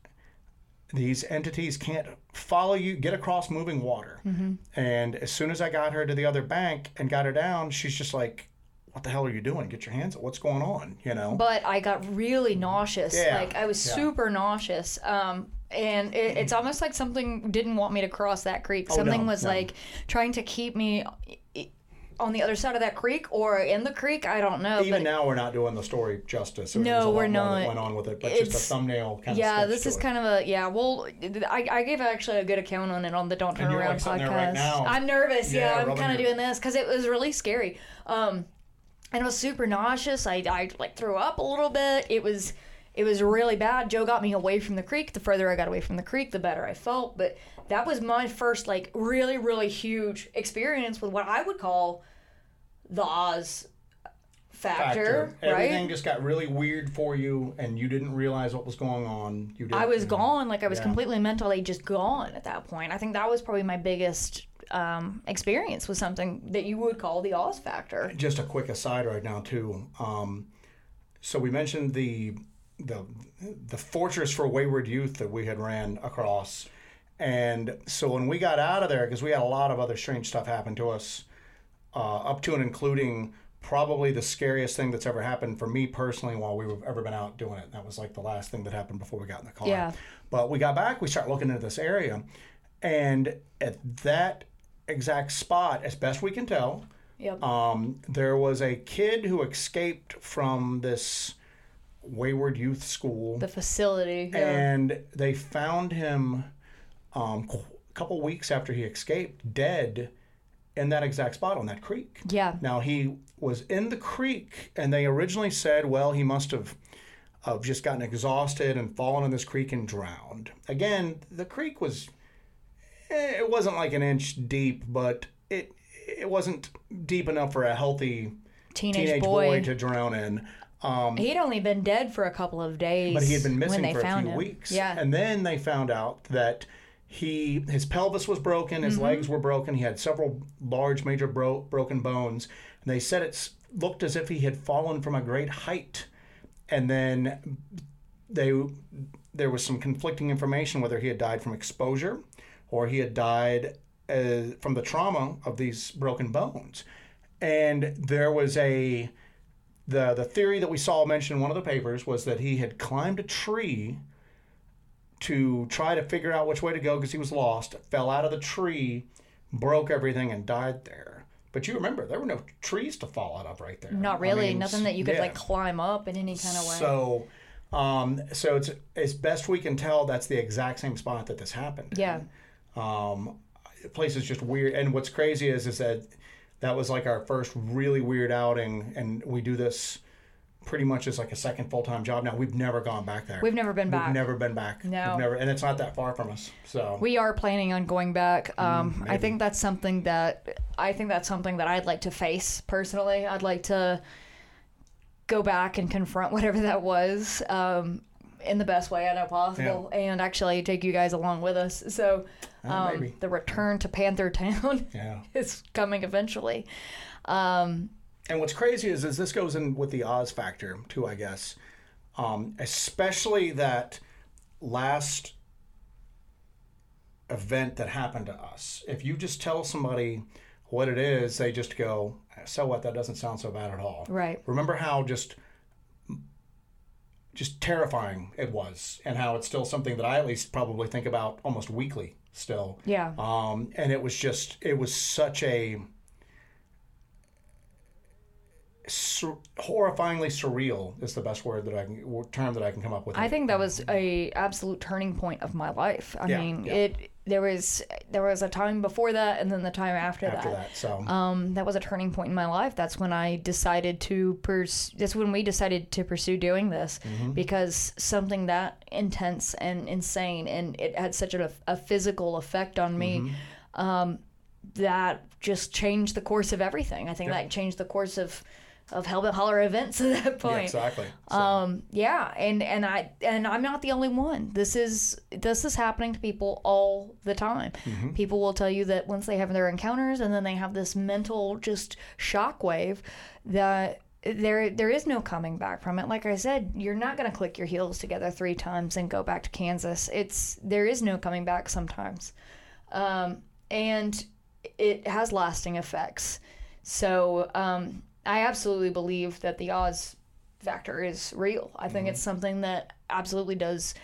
these entities can't follow you, get across moving water. Mm-hmm. And as soon as I got her to the other bank and got her down, she's just like, "What the hell are you doing? Get your hands up! What's going on?" You know. But I got really mm-hmm. nauseous. Yeah, Like I was yeah. super nauseous. Um, and it, it's mm-hmm. almost like something didn't want me to cross that creek. Oh, something Oh, no, was no. like trying to keep me on the other side of that creek or in the creek. I don't know. Even now, we're not doing the story justice. No, we're not. Went on with it, but just a thumbnail kind of. yeah, this is it. kind of a yeah. Well, I, I gave actually a good account on it on the Don't Turn Around like, podcast. right. I'm nervous. Yeah, Yeah, I'm kind of doing this because it was really scary. Um, and it was super nauseous. I I like threw up a little bit. It was it was really bad. Joe got me away from the creek. The further I got away from the creek, the better I felt. But that was my first like really really huge experience with what I would call the Oz factor, right? Everything just got really weird for you, and you didn't realize what was going on. You. I was you know. gone. Like I was Yeah. completely mentally just gone at that point. I think that was probably my biggest um, experience with something that you would call the Oz factor. Just a quick aside right now too. Um, so we mentioned the the the fortress for wayward youth that we had ran across, and so when we got out of there, because we had a lot of other strange stuff happen to us, uh, up to and including probably the scariest thing that's ever happened for me personally while we've ever been out doing it. That was like the last thing that happened before we got in the car. Yeah. But we got back, we start looking into this area, and at that exact spot, as best we can tell, Yep. um, there was a kid who escaped from this wayward youth school, the facility. Yeah. and they found him um, a couple weeks after he escaped, dead in that exact spot on that creek. yeah. Now he was in the creek, and they originally said, well, he must have have just gotten exhausted and fallen in this creek and drowned. Again, the creek was eh, it wasn't like an inch deep, but it it wasn't deep enough for a healthy Teenage, teenage boy. boy to drown in. Um, He'd only been dead for a couple of days. but he had been missing for a few him. weeks. Yeah. And then they found out that he his pelvis was broken, his Mm-hmm. legs were broken, he had several large major bro- broken bones. And they said it looked as if he had fallen from a great height. And then they there was some conflicting information whether he had died from exposure or he had died uh, from the trauma of these broken bones. And there was a the the theory that we saw mentioned in one of the papers was that he had climbed a tree to try to figure out which way to go because he was lost, fell out of the tree, broke everything, and died there. But you remember there were no trees to fall out of right there. Not I really. mean, Nothing that you could yeah. like climb up in any kind of way. So, um, so it's as best we can tell, that's the exact same spot that this happened. yeah. Um, the place is just weird. And what's crazy is is that that was like our first really weird outing, and we do this pretty much as like a second full time job now. We've never gone back there. We've never been back. We've never been back. No. We've never, and it's not that far from us. So We are planning on going back. Um, I Mm, maybe. think that's something that I think that's something that I'd like to face personally. I'd like to go back and confront whatever that was um, in the best way I know possible, and actually take you guys along with us. So Uh, um, maybe. the return to Panther Town yeah. is coming eventually. Um, And what's crazy is, is this goes in with the Oz factor too, I guess. Um, especially that last event that happened to us. If you just tell somebody what it is, they just go, "So what? That doesn't sound so bad at all." right. Remember how just just terrifying it was, and how it's still something that I at least probably think about almost weekly still. Yeah. Um, and it was just, it was such a sur- horrifyingly surreal is the best word that I can, term that I can come up with. I think that was a absolute turning point of my life. I Yeah, mean, yeah. it there was there was a time before that and then the time after, after that. that. So Um, that was a turning point in my life. That's when I decided to pursue. That's when we decided to pursue doing this Mm-hmm. because something that intense and insane and it had such a, a physical effect on me. Mm-hmm. Um, that just changed the course of everything. I think that changed the course of of Hellbent Holler events at that point. yeah, exactly. So, Um, yeah, and and I and I'm not the only one. This is this is happening to people all the time. Mm-hmm. People will tell you that once they have their encounters, and then they have this mental just shockwave that there there is no coming back from it. Like I said, you're not going to click your heels together three times and go back to Kansas. It's there is no coming back sometimes, um, and it has lasting effects. So um, I absolutely believe that the Oz factor is real. I think it's something that absolutely does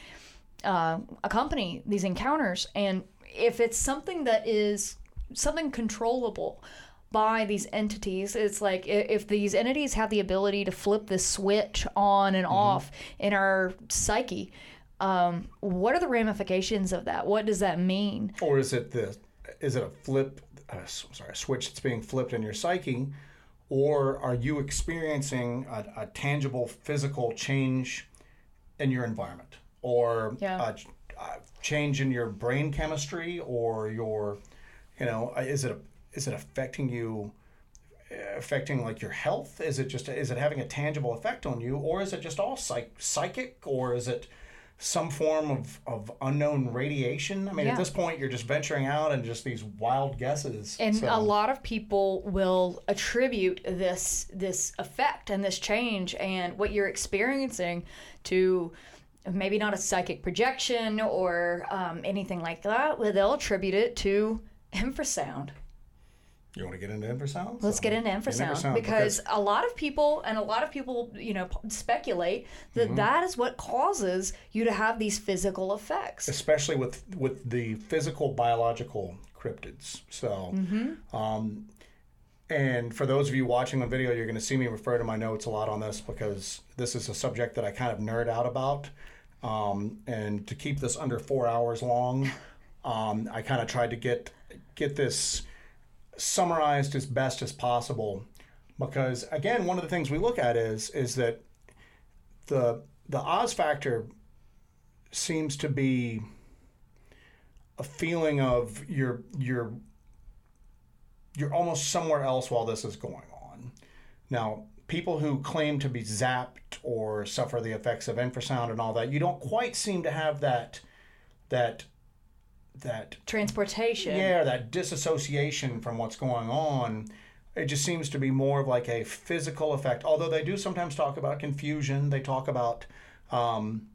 uh, accompany these encounters. And if it's something that is something controllable by these entities, it's like if these entities have the ability to flip this switch on and off in our psyche. Um, what are the ramifications of that? What does that mean? or is it the, is it a flip? Uh, sorry, a switch that's being flipped in your psyche, or are you experiencing a, a tangible physical change in your environment, or Yeah. a, a change in your brain chemistry, or your, you know, uh, is it is it affecting you? affecting like your health is it just is it having a tangible effect on you or is it just all psych- psychic or is it some form of, of unknown radiation i mean Yeah. at this point you're just venturing out and just these wild guesses And So- a lot of people will attribute this this effect and this change and what you're experiencing to maybe not a psychic projection or um, anything like that. They'll attribute it to infrasound. You want to get into infrasound Let's So, get into infrasound, because a lot of people and a lot of people, you know, speculate that Mm-hmm. that is what causes you to have these physical effects. especially with with the physical biological cryptids so Mm-hmm. um, and for those of you watching on video you're going to see me refer to my notes a lot on this because this is a subject that i kind of nerd out about um, and to keep this under four hours long um, i kind of tried to get get this summarized as best as possible because again one of the things we look at is is that the the oz factor seems to be a feeling of you're you're you're almost somewhere else while this is going on. Now, people who claim to be zapped or suffer the effects of infrasound and all that, you don't quite seem to have that that that Transportation. yeah, that disassociation from what's going on. It just seems to be more of like a physical effect. Although they do sometimes talk about confusion. They talk about um,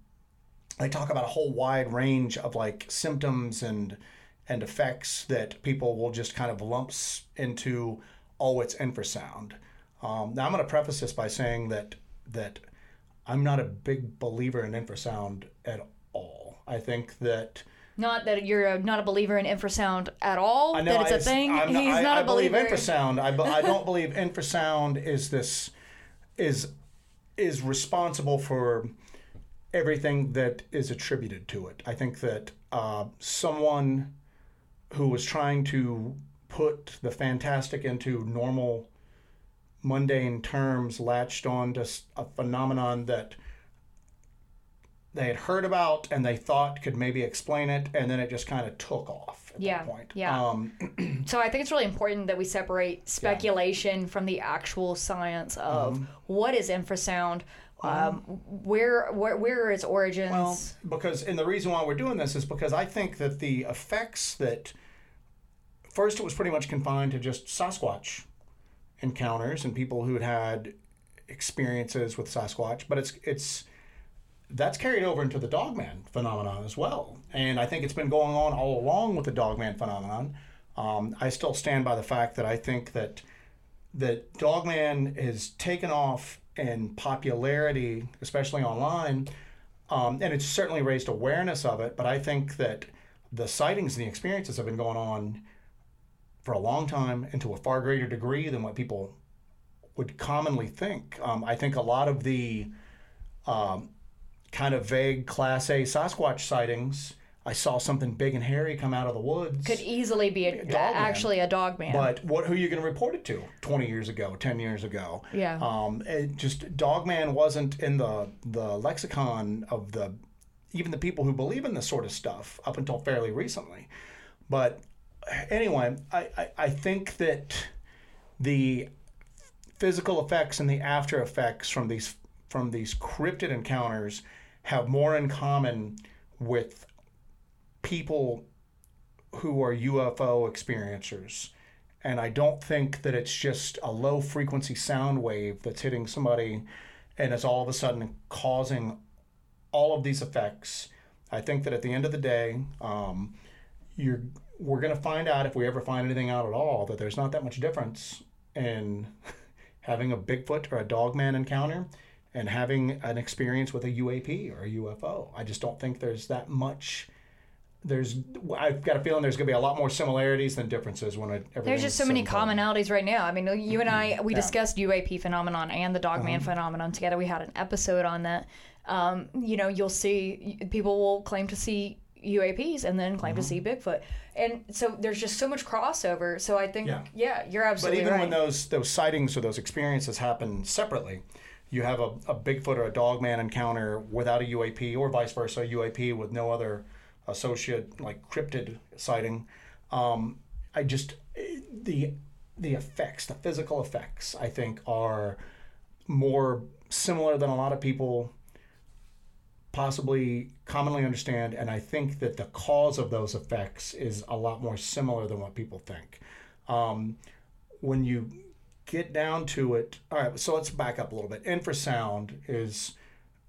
they talk about a whole wide range of like symptoms and and effects that people will just kind of lumps into. Oh, it's infrasound. Um, now I'm going to preface this by saying that that I'm not a big believer in infrasound at all. I think that Not that you're a, not a believer in infrasound at all. I know that it's I, a thing. I'm He's I, not I a believe believer. infrasound. I, be- I don't believe infrasound is this is is responsible for everything that is attributed to it. I think that uh, someone who was trying to put the fantastic into normal, mundane terms latched on to a phenomenon that they had heard about and they thought could maybe explain it, and then it just kind of took off at Yeah, that point. yeah. Um, So I think it's really important that we separate speculation from the actual science of Mm-hmm. what is infrasound, um, where, where where are its origins. Well, because and the reason why we're doing this is because I think that the effects that first it was pretty much confined to just Sasquatch encounters and people who had had experiences with Sasquatch, but it's it's that's carried over into the Dogman phenomenon as well, and I think it's been going on all along with the Dogman phenomenon. Um, I still stand by the fact that I think that that Dogman has taken off in popularity, especially online, um, and it's certainly raised awareness of it. But I think that the sightings and the experiences have been going on for a long time and to a far greater degree than what people would commonly think. Um, I think a lot of the um, kind of vague Class A Sasquatch sightings. I saw something big and hairy come out of the woods. could easily be a, Dog man. actually a dog man. But what? Who are you going to report it to? Twenty years ago, ten years ago. Yeah. Um, it just Dogman wasn't in the the lexicon of the even the people who believe in this sort of stuff up until fairly recently. But anyway, I, I, I think that the physical effects and the after effects from these from these cryptid encounters have more in common with people who are UFO experiencers. And I don't think that it's just a low frequency sound wave that's hitting somebody and is all of a sudden causing all of these effects. I think that at the end of the day, um, you're we're going to find out if we ever find anything out at all that there's not that much difference in having a Bigfoot or a Dogman encounter and having an experience with a UAP or a UFO. I just don't think there's that much. There's I've got a feeling there's going to be a lot more similarities than differences when it, There's just so many everything's said and done. commonalities right now. I mean, you and I, we Yeah. discussed UAP phenomenon and the Dogman Uh-huh. phenomenon together. We had an episode on that. Um, you know, you'll see people will claim to see UAPs and then claim to see Bigfoot, and so there's just so much crossover. So I think, yeah, Yeah. you're absolutely. But even right. when those those sightings or those experiences happen separately, you have a, a Bigfoot or a Dogman encounter without a UAP, or vice versa, UAP with no other associate like cryptid sighting. Um, I just the the effects, the physical effects, I think are more similar than a lot of people possibly commonly understand and i think that the cause of those effects is a lot more similar than what people think um, when you get down to it all right so let's back up a little bit infrasound is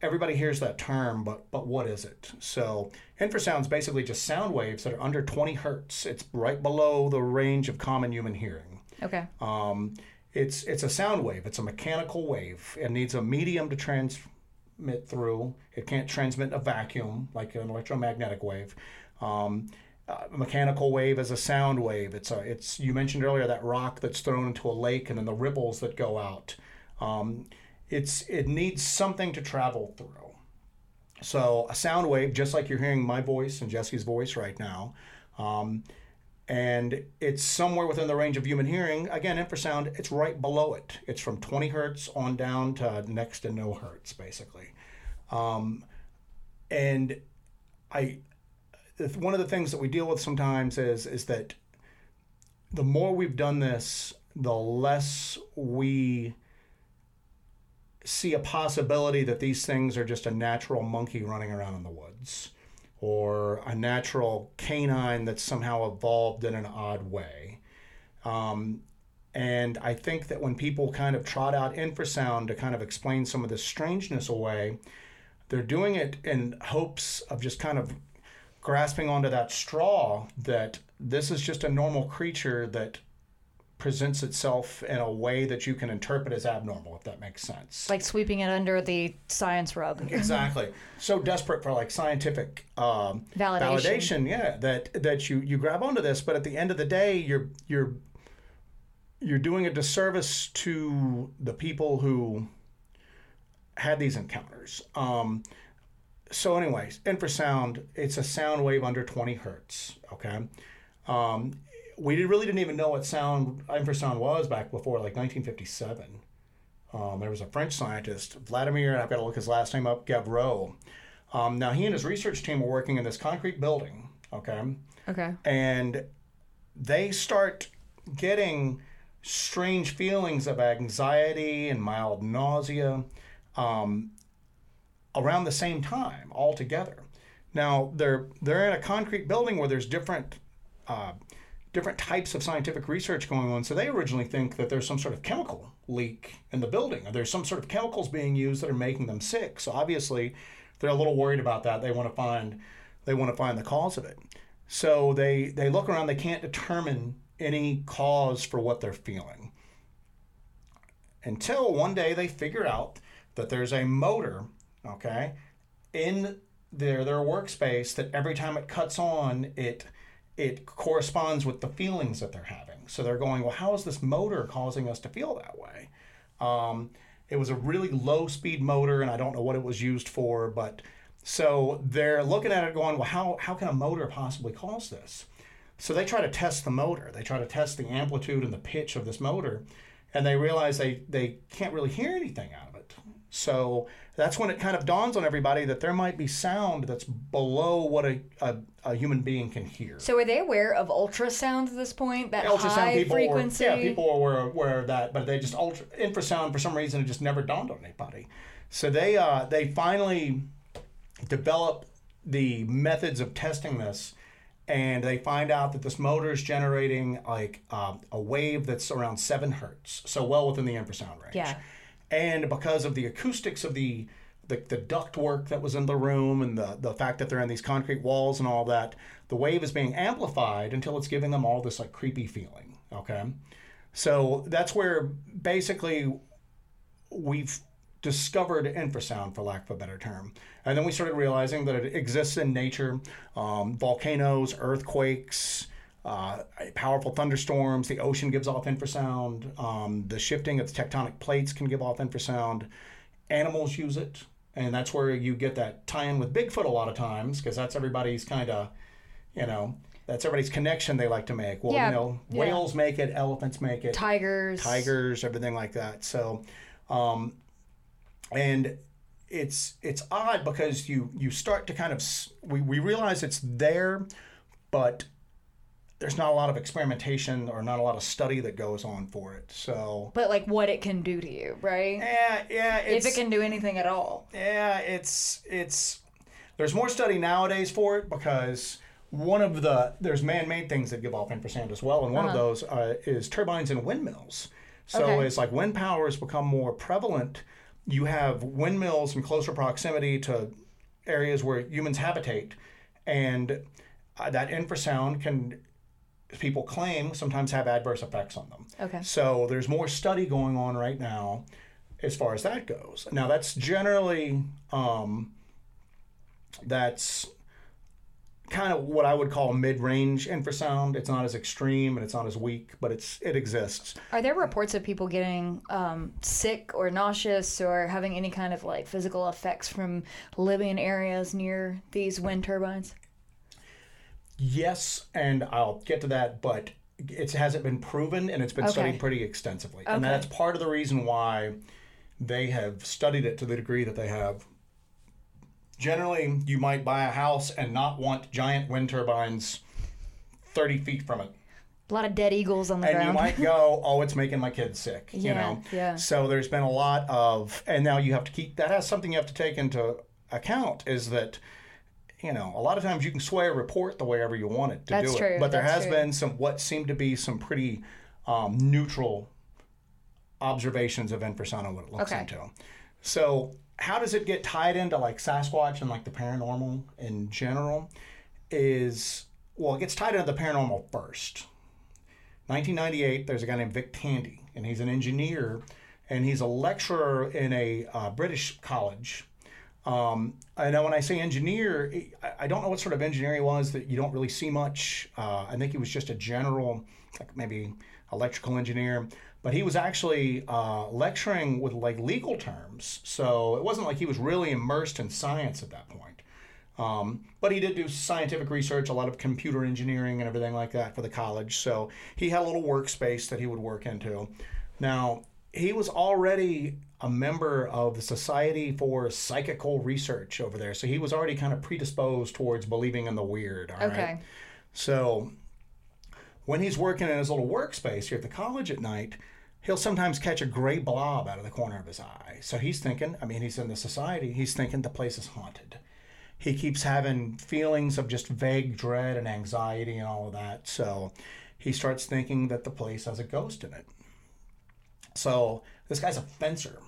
everybody hears that term but but what is it so infrasound is basically just sound waves that are under 20 hertz it's right below the range of common human hearing okay, um, it's it's a sound wave. It's a mechanical wave. It needs a medium to transmit through. It can't transmit a vacuum like an electromagnetic wave. Um, a mechanical wave is a sound wave. It's a it's you mentioned earlier that rock that's thrown into a lake and then the ripples that go out. Um, it's it needs something to travel through. So a sound wave, just like you're hearing my voice and Jessi's voice right now, um, and it's somewhere within the range of human hearing. Again, infrasound, it's right below it. It's from 20 hertz on down to next to no hertz, basically. Um, and I, one of the things that we deal with sometimes is is that the more we've done this, the less we see a possibility that these things are just a natural monkey running around in the woods or a natural canine that's somehow evolved in an odd way. Um, and I think that when people kind of trot out infrasound to kind of explain some of this strangeness away, they're doing it in hopes of just kind of grasping onto that straw that this is just a normal creature that presents itself in a way that you can interpret as abnormal, if that makes sense. Like sweeping it under the science rug. Exactly. So desperate for like scientific um, Validation. validation, yeah, that that you you grab onto this, but at the end of the day, you're you're you're doing a disservice to the people who had these encounters. Um, so, anyways, infrasound, it's a sound wave under 20 hertz. Okay. Um, we did, really didn't even know what sound infrasound was back before like 1957. Um, there was a French scientist, Vladimir, I've got to look his last name up, Gavreau. Um, now, he and his research team were working in this concrete building. Okay. Okay. And they start getting strange feelings of anxiety and mild nausea um, around the same time all together. Now they're they're in a concrete building where there's different uh, different types of scientific research going on. So they originally think that there's some sort of chemical leak in the building, or there's some sort of chemicals being used that are making them sick. So obviously they're a little worried about that. They want to find they want to find the cause of it. So they they look around. They can't determine any cause for what they're feeling until one day they figure out that there's a motor, okay, in their their workspace that every time it cuts on, it it corresponds with the feelings that they're having. So they're going, well, how is this motor causing us to feel that way? Um, it was a really low speed motor, and I don't know what it was used for, but so they're looking at it going, well, how, how can a motor possibly cause this? So they try to test the motor. They try to test the amplitude and the pitch of this motor, and they realize they, they can't really hear anything out of it. So that's when it kind of dawns on everybody that there might be sound that's below what a, a, a human being can hear. So are they aware of ultrasound at this point? That high people frequency? Were, yeah, people were aware of that, but they just ultra infrasound for some reason it just never dawned on anybody. So they uh, they finally develop the methods of testing this, and they find out that this motor is generating like um, a wave that's around seven hertz, so well within the infrasound range. Yeah. And because of the acoustics of the the, the duct work that was in the room and the, the fact that they're in these concrete walls and all that, the wave is being amplified until it's giving them all this like creepy feeling. Okay. So that's where basically we've discovered infrasound, for lack of a better term. And then we started realizing that it exists in nature um, volcanoes, earthquakes, uh, powerful thunderstorms. The ocean gives off infrasound. Um, the shifting of the tectonic plates can give off infrasound. Animals use it. And that's where you get that tie in with Bigfoot a lot of times because that's everybody's kind of, you know, that's everybody's connection they like to make. Well, Yeah, you know, yeah. whales make it, elephants make it Tigers. tigers, everything like that. So, um, and it's it's odd because you you start to kind of we we realize it's there, but there's not a lot of experimentation or not a lot of study that goes on for it. So. But like what it can do to you, right? Yeah, yeah, it's, if it can do anything at all. yeah, it's it's there's more study nowadays for it because one of the there's man-made things that give off infrasound as well, and one of those uh, is turbines and windmills. So Okay. as like wind power has become more prevalent, you have windmills in closer proximity to areas where humans habitate, and uh, that infrasound can people claim sometimes have adverse effects on them. Okay. So there's more study going on right now as far as that goes. Now that's generally um, that's kind of what I would call mid-range infrasound. It's not as extreme and it's not as weak, but it's it exists. Are there reports of people getting um, sick or nauseous or having any kind of like physical effects from living in areas near these wind turbines? Yes, and I'll get to that, but it hasn't been proven and it's been Okay. studied pretty extensively. And that's part of the reason why they have studied it to the degree that they have. Generally, you might buy a house and not want giant wind turbines 30 feet from it. A lot of dead eagles on the And ground. you might go, oh, it's making my kids sick, you know? yeah. So there's been a lot of, and now you have to keep, that has something you have to take into account is that, you know, a lot of times you can sway a report the way ever you want it to That's do true, it. But there that's has true. been some, what seem to be some pretty um, neutral observations of infrasound what it looks Okay. into. So how does it get tied into like Sasquatch and like the paranormal in general? Is well, it gets tied into the paranormal first. 1998, there's a guy named Vic Tandy, and he's an engineer, and he's a lecturer in a uh, British college. Um, I know when I say engineer, I- I don't know what sort of engineer he was that you don't really see much. Uh, I think he was just a general, like maybe electrical engineer, but he was actually uh, lecturing with like legal terms. So it wasn't like he was really immersed in science at that point. Um, but he did do scientific research, a lot of computer engineering and everything like that for the college. So he had a little workspace that he would work into. Now, he was already a member of the Society for Psychical Research over there. So he was already kind of predisposed towards believing in the weird. all right? Okay. So when he's working in his little workspace here at the college at night, he'll sometimes catch a gray blob out of the corner of his eye. So he's thinking, I mean, he's in the society, he's thinking the place is haunted. He keeps having feelings of just vague dread and anxiety and all of that. So he starts thinking that the place has a ghost in it. So this guy's a fencer.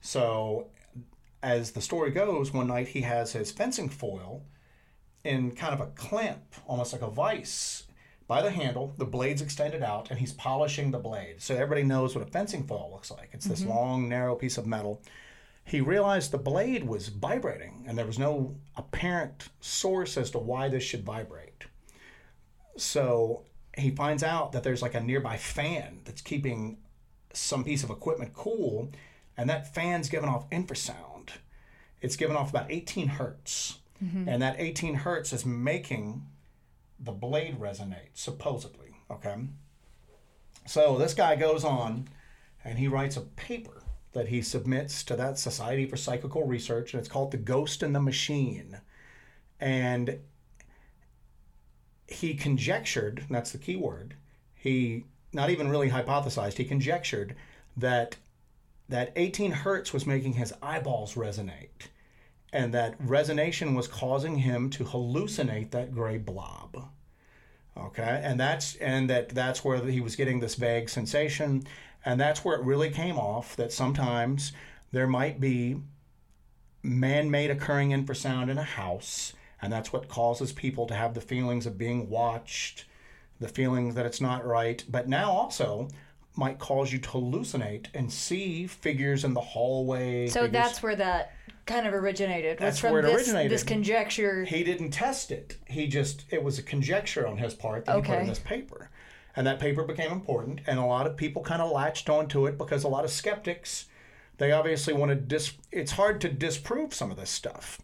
So as the story goes, one night he has his fencing foil in kind of a clamp, almost like a vice, by the handle. The blade's extended out, and he's polishing the blade. So everybody knows what a fencing foil looks like. It's this mm-hmm. long, narrow piece of metal. He realized the blade was vibrating, and there was no apparent source as to why this should vibrate. So he finds out that there's like a nearby fan that's keeping some piece of equipment cool, and that fan's giving off infrasound. It's giving off about 18 hertz, mm-hmm. and that 18 hertz is making the blade resonate, supposedly. Okay. So this guy goes on and he writes a paper that he submits to that Society for Psychical Research, and it's called The Ghost in the Machine. And he conjectured, that's the key word, he not even really hypothesized, he conjectured that that 18 hertz was making his eyeballs resonate. And that resonation was causing him to hallucinate that gray blob. Okay, and that's and that that's where he was getting this vague sensation, and that's where it really came off that sometimes there might be man-made occurring infrasound in a house, and that's what causes people to have the feelings of being watched, the feeling that it's not right. But now also might cause you to hallucinate and see figures in the hallway. So figures- that's where that kind of originated. That's from where it this, originated. This conjecture. he didn't test it. He just it was a conjecture on his part that he put Okay. in this paper. And that paper became important and a lot of people kind of latched onto it because a lot of skeptics they obviously want to dis it's hard to disprove some of this stuff.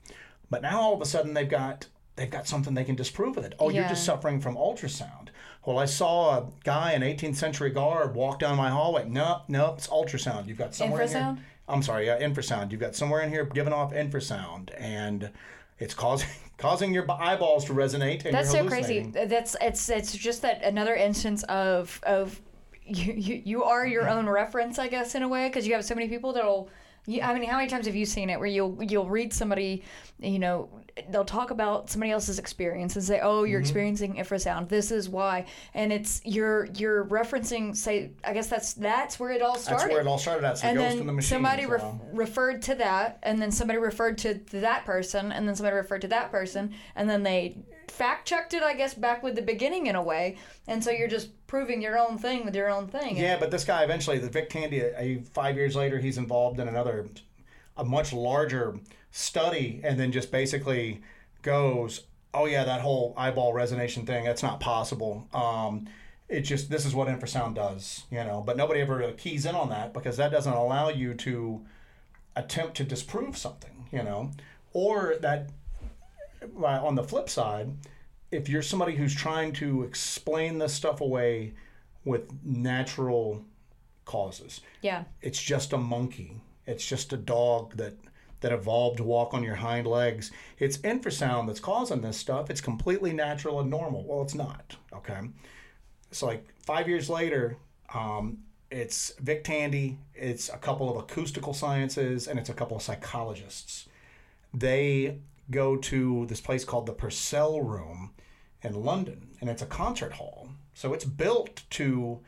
But now all of a sudden they've got they've got something they can disprove with it. Oh, you're just suffering from ultrasound. Well, I saw a guy in 18th century garb walk down my hallway. No, no, it's ultrasound. You've got somewhere in Infrasound? here. I'm sorry, yeah, infrasound. You've got somewhere in here giving off infrasound, and it's causing causing your eyeballs to resonate. And That's so crazy. That's it's it's just that another instance of of you you, you are your own reference, I guess, in a way, because you have so many people that'll. You, I mean, how many times have you seen it where you'll you'll read somebody, you know, they'll talk about somebody else's experience and say, "Oh, Mm-hmm. you're experiencing infrasound. This is why," and it's you're you're referencing. Say, I guess that's that's where it all started. That's where it all started. That's and then the machine. somebody so. ref- referred to that, and then somebody referred to that person, and then somebody referred to that person, and then they fact checked it, I guess, back with the beginning in a way. And so you're just proving your own thing with your own thing. Yeah, but this guy eventually, the Vic Tandy, a, five years later, he's involved in another, a much larger study, and then just basically goes, "Oh yeah, that whole eyeball resonation thing, that's not possible." Um, it just this is what infrasound does, you know. But nobody ever keys in on that because that doesn't allow you to attempt to disprove something, you know, or that on the flip side, if you're somebody who's trying to explain this stuff away with natural causes, Yeah. it's just a monkey. It's just a dog that that evolved to walk on your hind legs. It's infrasound that's causing this stuff. It's completely natural and normal. Well, it's not. Okay. It's like five years later, um, it's Vic Tandy, it's a couple of acoustical sciences, and it's a couple of psychologists. They go to this place called the Purcell Room in London, and it's a concert hall. So it's built to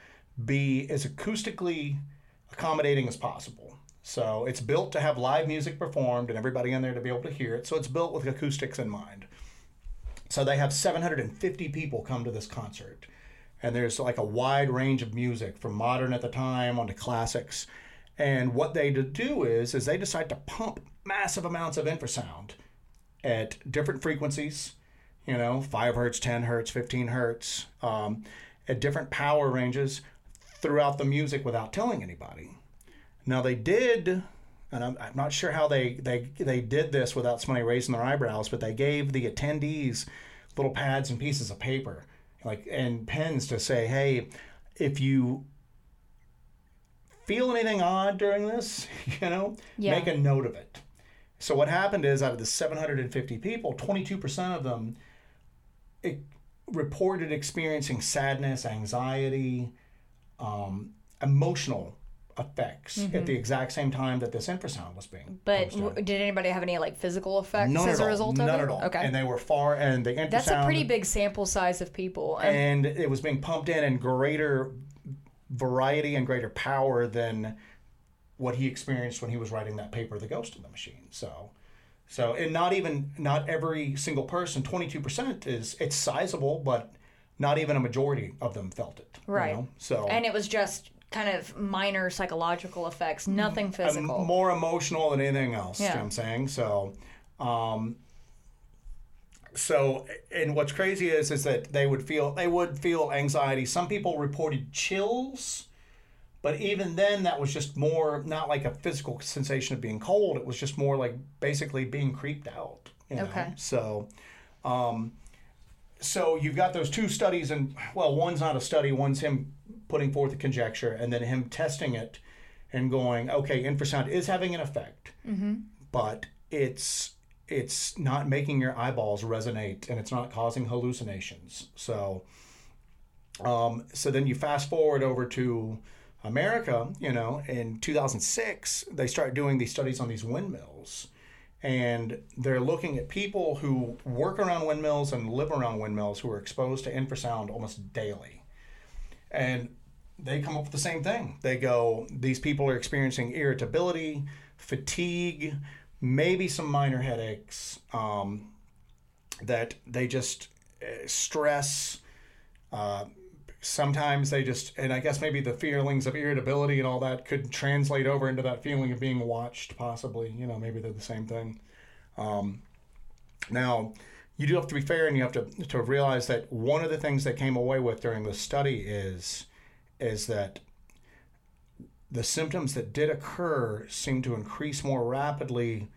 be as acoustically accommodating as possible. So it's built to have live music performed and everybody in there to be able to hear it. So it's built with acoustics in mind. So they have 750 people come to this concert. and there's like a wide range of music from modern at the time onto classics. And what they do is is they decide to pump massive amounts of infrasound at different frequencies, you know, five hertz, ten hertz, fifteen hertz, um, at different power ranges throughout the music without telling anybody. Now they did, and I'm, I'm not sure how they, they they did this without somebody raising their eyebrows, but they gave the attendees little pads and pieces of paper, like and pens to say, hey, if you feel anything odd during this, you know, Yeah. make a note of it. So what happened is out of the 750 people, 22% of them it reported experiencing sadness, anxiety, um, emotional effects at the exact same time that this infrasound was being Mm-hmm. But w- did anybody have any like physical effects None as a all. result None of it? None at all. Okay. And they were far, and the infrasound. That's a pretty big sample size of people. And And it was being pumped in in greater variety and greater power than what he experienced when he was writing that paper, "The Ghost in the Machine." So, so and not even not every single person. Twenty two percent is it's sizable, but not even a majority of them felt it. you Right. know? So and it was just kind of minor psychological effects, nothing um, physical. more emotional than anything else. You know what I'm saying? So, um, so, and what's crazy is, is that they would feel, they would feel anxiety. Some people reported chills, but even then that was just more, not like a physical sensation of being cold. It was just more like basically being creeped out. You know? Okay. So, um, so you've got those two studies, and well, one's not a study, one's him putting forth a conjecture, and then him testing it and going, okay, infrasound is having an effect, but it's it's not making your eyeballs resonate, and it's not causing hallucinations. So, um, so then you fast forward over to America. You know, in 2006, they start doing these studies on these windmills and they're looking at people who work around windmills and live around windmills who are exposed to infrasound almost daily. And they come up with the same thing. They go, these people are experiencing irritability, fatigue, maybe some minor headaches, um, that they just uh, stress. Uh, sometimes they just, and I guess maybe the feelings of irritability and all that could translate over into that feeling of being watched, possibly. You know, maybe they're the same thing. Um, now, you do have to be fair and you have to, to realize that one of the things they came away with during the study is is that the symptoms that did occur seem to increase more rapidly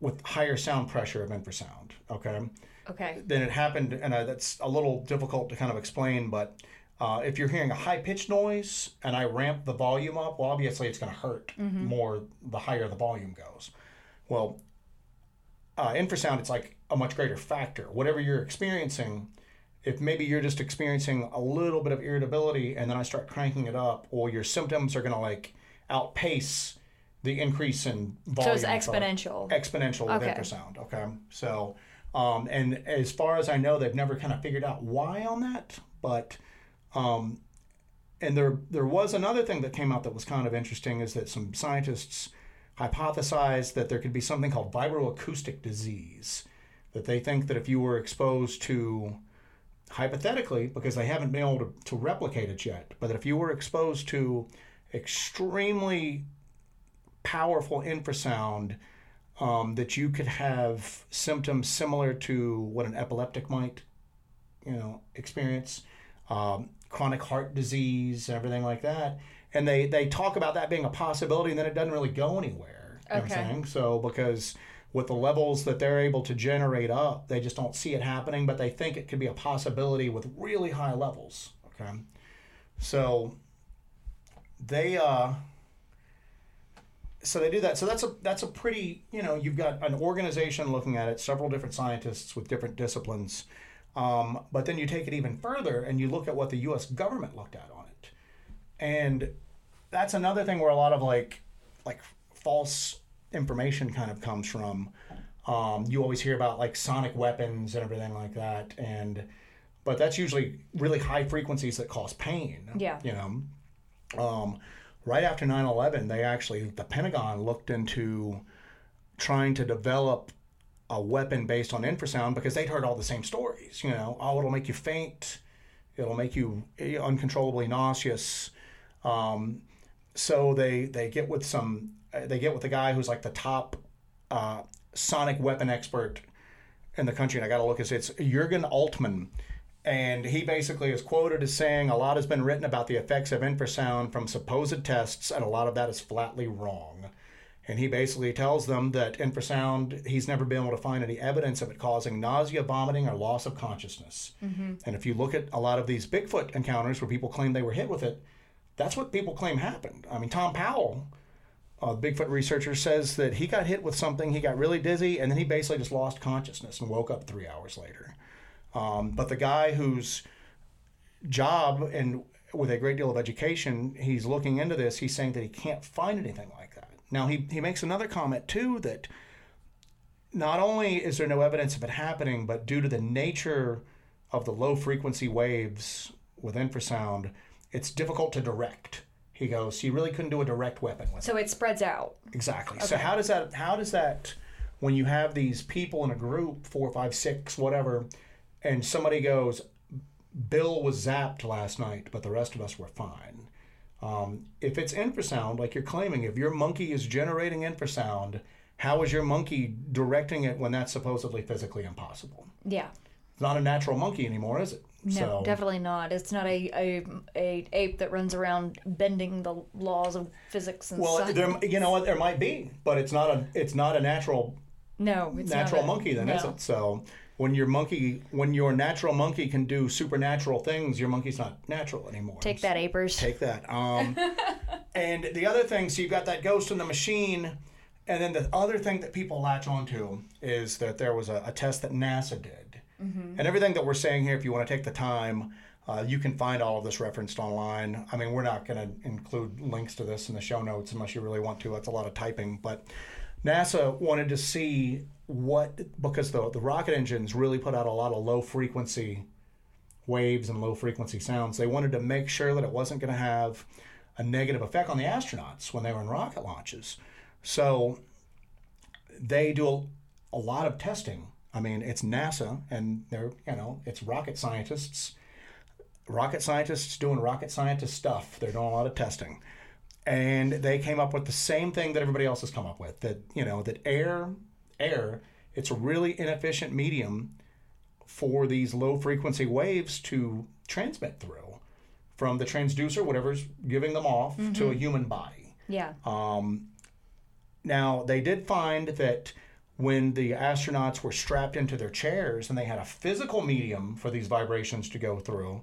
with higher sound pressure of infrasound. Okay okay. then it happened, and uh, that's a little difficult to kind of explain. But uh, if you're hearing a high pitched noise and I ramp the volume up, well, obviously it's going to hurt more the higher the volume goes. Well, uh, infrasound, it's like a much greater factor. Whatever you're experiencing, if maybe you're just experiencing a little bit of irritability and then I start cranking it up, or your symptoms are going to like outpace the increase in So volume. it's for- exponential. exponential with Okay. Okay, so um, and as far as I know, they've never kind of figured out why on that. But um, and there there was another thing that came out that was kind of interesting is that some scientists hypothesized that there could be something called vibroacoustic disease. That they think that if you were exposed to hypothetically, because they haven't been able to, to replicate it yet, but if you were exposed to extremely powerful infrasound, um, that you could have symptoms similar to what an epileptic might, you know, experience, um, chronic heart disease everything like that. And they, they talk about that being a possibility, and then it doesn't really go anywhere. You know what Okay. I'm saying? So because with the levels that they're able to generate up, they just don't see it happening, but they think it could be a possibility with really high levels. Okay, so they uh, so they do that. So that's a that's a pretty you know you've got an organization looking at it, several different scientists with different disciplines, um, but then you take it even further and you look at what the U.S. government looked at on it, and that's another thing where a lot of like like false information kind of comes from. Um, you always hear about like sonic weapons and everything like that, and but that's usually really high frequencies that cause pain. Yeah. You know, um, right after 9/11, they actually the Pentagon looked into trying to develop a weapon based on infrasound because they'd heard all the same stories. You know, oh, it'll make you faint. It'll make you uncontrollably nauseous. Um, so they they get with some they get with the guy who's like the top uh, sonic weapon expert in the country, and I got to look at. It's Jurgen Altmann. And he basically is quoted as saying, A lot has been written about the effects of infrasound from supposed tests, and a lot of that is flatly wrong. And he basically tells them that infrasound, he's never been able to find any evidence of it causing nausea, vomiting, or loss of consciousness. Mm-hmm. And if you look at a lot of these Bigfoot encounters where people claim they were hit with it, that's what people claim happened. I mean, Thom Powell, a Bigfoot researcher, says that he got hit with something, he got really dizzy, and then he basically just lost consciousness and woke up three hours later. Um, but the guy whose job and with a great deal of education, he's looking into this, he's saying that he can't find anything like that. Now, he, he makes another comment too that not only is there no evidence of it happening, but due to the nature of the low frequency waves with infrasound, it's difficult to direct. He goes, so you really couldn't do a direct weapon with So it. it spreads out. Exactly. So how does that how does that when you have these people in a group, four, five, six, whatever, and somebody goes, Bill was zapped last night, but the rest of us were fine. Um, if it's infrasound, like you're claiming, if your monkey is generating infrasound, how is your monkey directing it when that's supposedly physically impossible? Yeah. It's not a natural monkey anymore, is it? No, so, definitely not. It's not a, a a ape that runs around bending the laws of physics and Well, science. there, you know what? There might be, but it's not a it's not a natural no, it's not natural a- monkey then, is it? So when your monkey, when your natural monkey can do supernatural things, your monkey's not natural anymore. Take that, apers. Take that. Um, and the other thing, so you've got that ghost in the machine, and then the other thing that people latch onto is that there was a, a test that NASA did, and everything that we're saying here, if you want to take the time. Uh, you can find all of this referenced online. I mean, we're not going to include links to this in the show notes unless you really want to. That's a lot of typing. But NASA wanted to see what, because the, the rocket engines really put out a lot of low frequency waves and low frequency sounds. They wanted to make sure that it wasn't going to have a negative effect on the astronauts when they were in rocket launches. So they do a, a lot of testing. I mean, it's NASA and they're, you know, it's rocket scientists. Rocket scientists doing rocket scientist stuff. They're doing a lot of testing. And they came up with the same thing that everybody else has come up with that, you know, that air, air, it's a really inefficient medium for these low frequency waves to transmit through from the transducer, whatever's giving them off, to a human body. Yeah. Um, Now, they did find that when the astronauts were strapped into their chairs and they had a physical medium for these vibrations to go through,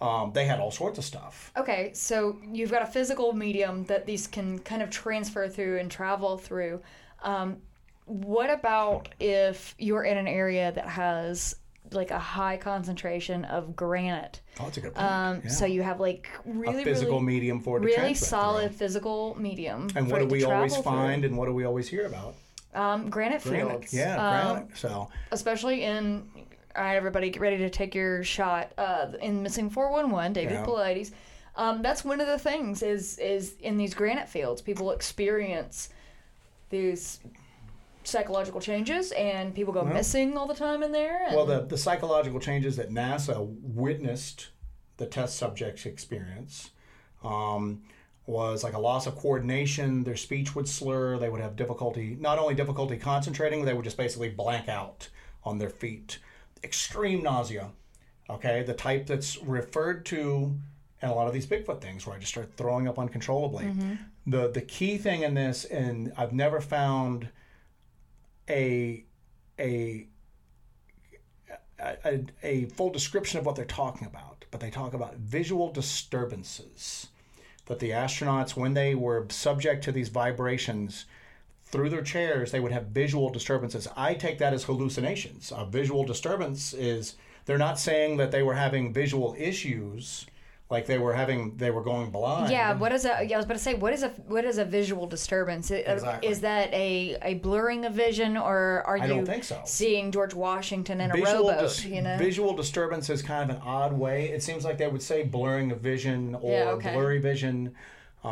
um, they had all sorts of stuff. Okay, so you've got a physical medium that these can kind of transfer through and travel through. Um, what about if you're in an area that has like a high concentration of granite? Oh, that's a good point. Um, Yeah. So you have like a really, physical really, medium for really solid through. physical medium. And what do we always travel through. find and what do we always hear about? Um, granite Granite. fields. Yeah, Um, granite. So, especially in all right everybody get ready to take your shot uh, in missing 411 david Yeah. Paulides. um, that's one of the things is is in these granite fields people experience these psychological changes and people go missing all the time in there well, the, the psychological changes that NASA witnessed the test subjects experience um, was like a loss of coordination. Their speech would slur. They would have difficulty, not only difficulty concentrating, they would just basically blank out on their feet. Extreme nausea, okay, the type that's referred to in a lot of these Bigfoot things where I just start throwing up uncontrollably. Mm-hmm. The, the key thing in this, and I've never found a a a, a full description of what they're talking about, but they talk about visual disturbances that the astronauts, when they were subject to these vibrations through their chairs, they would have visual disturbances. I take that as hallucinations. A visual disturbance is they're not saying that they were having visual issues, like they were having they were going blind. yeah what is a yeah, i was about to say what is a what is a visual disturbance Exactly. is that a, a blurring of vision or are I you don't think so. seeing george washington in a rowboat dis- you know visual disturbance is kind of an odd way. It seems like they would say blurring of vision or Yeah, okay. blurry vision.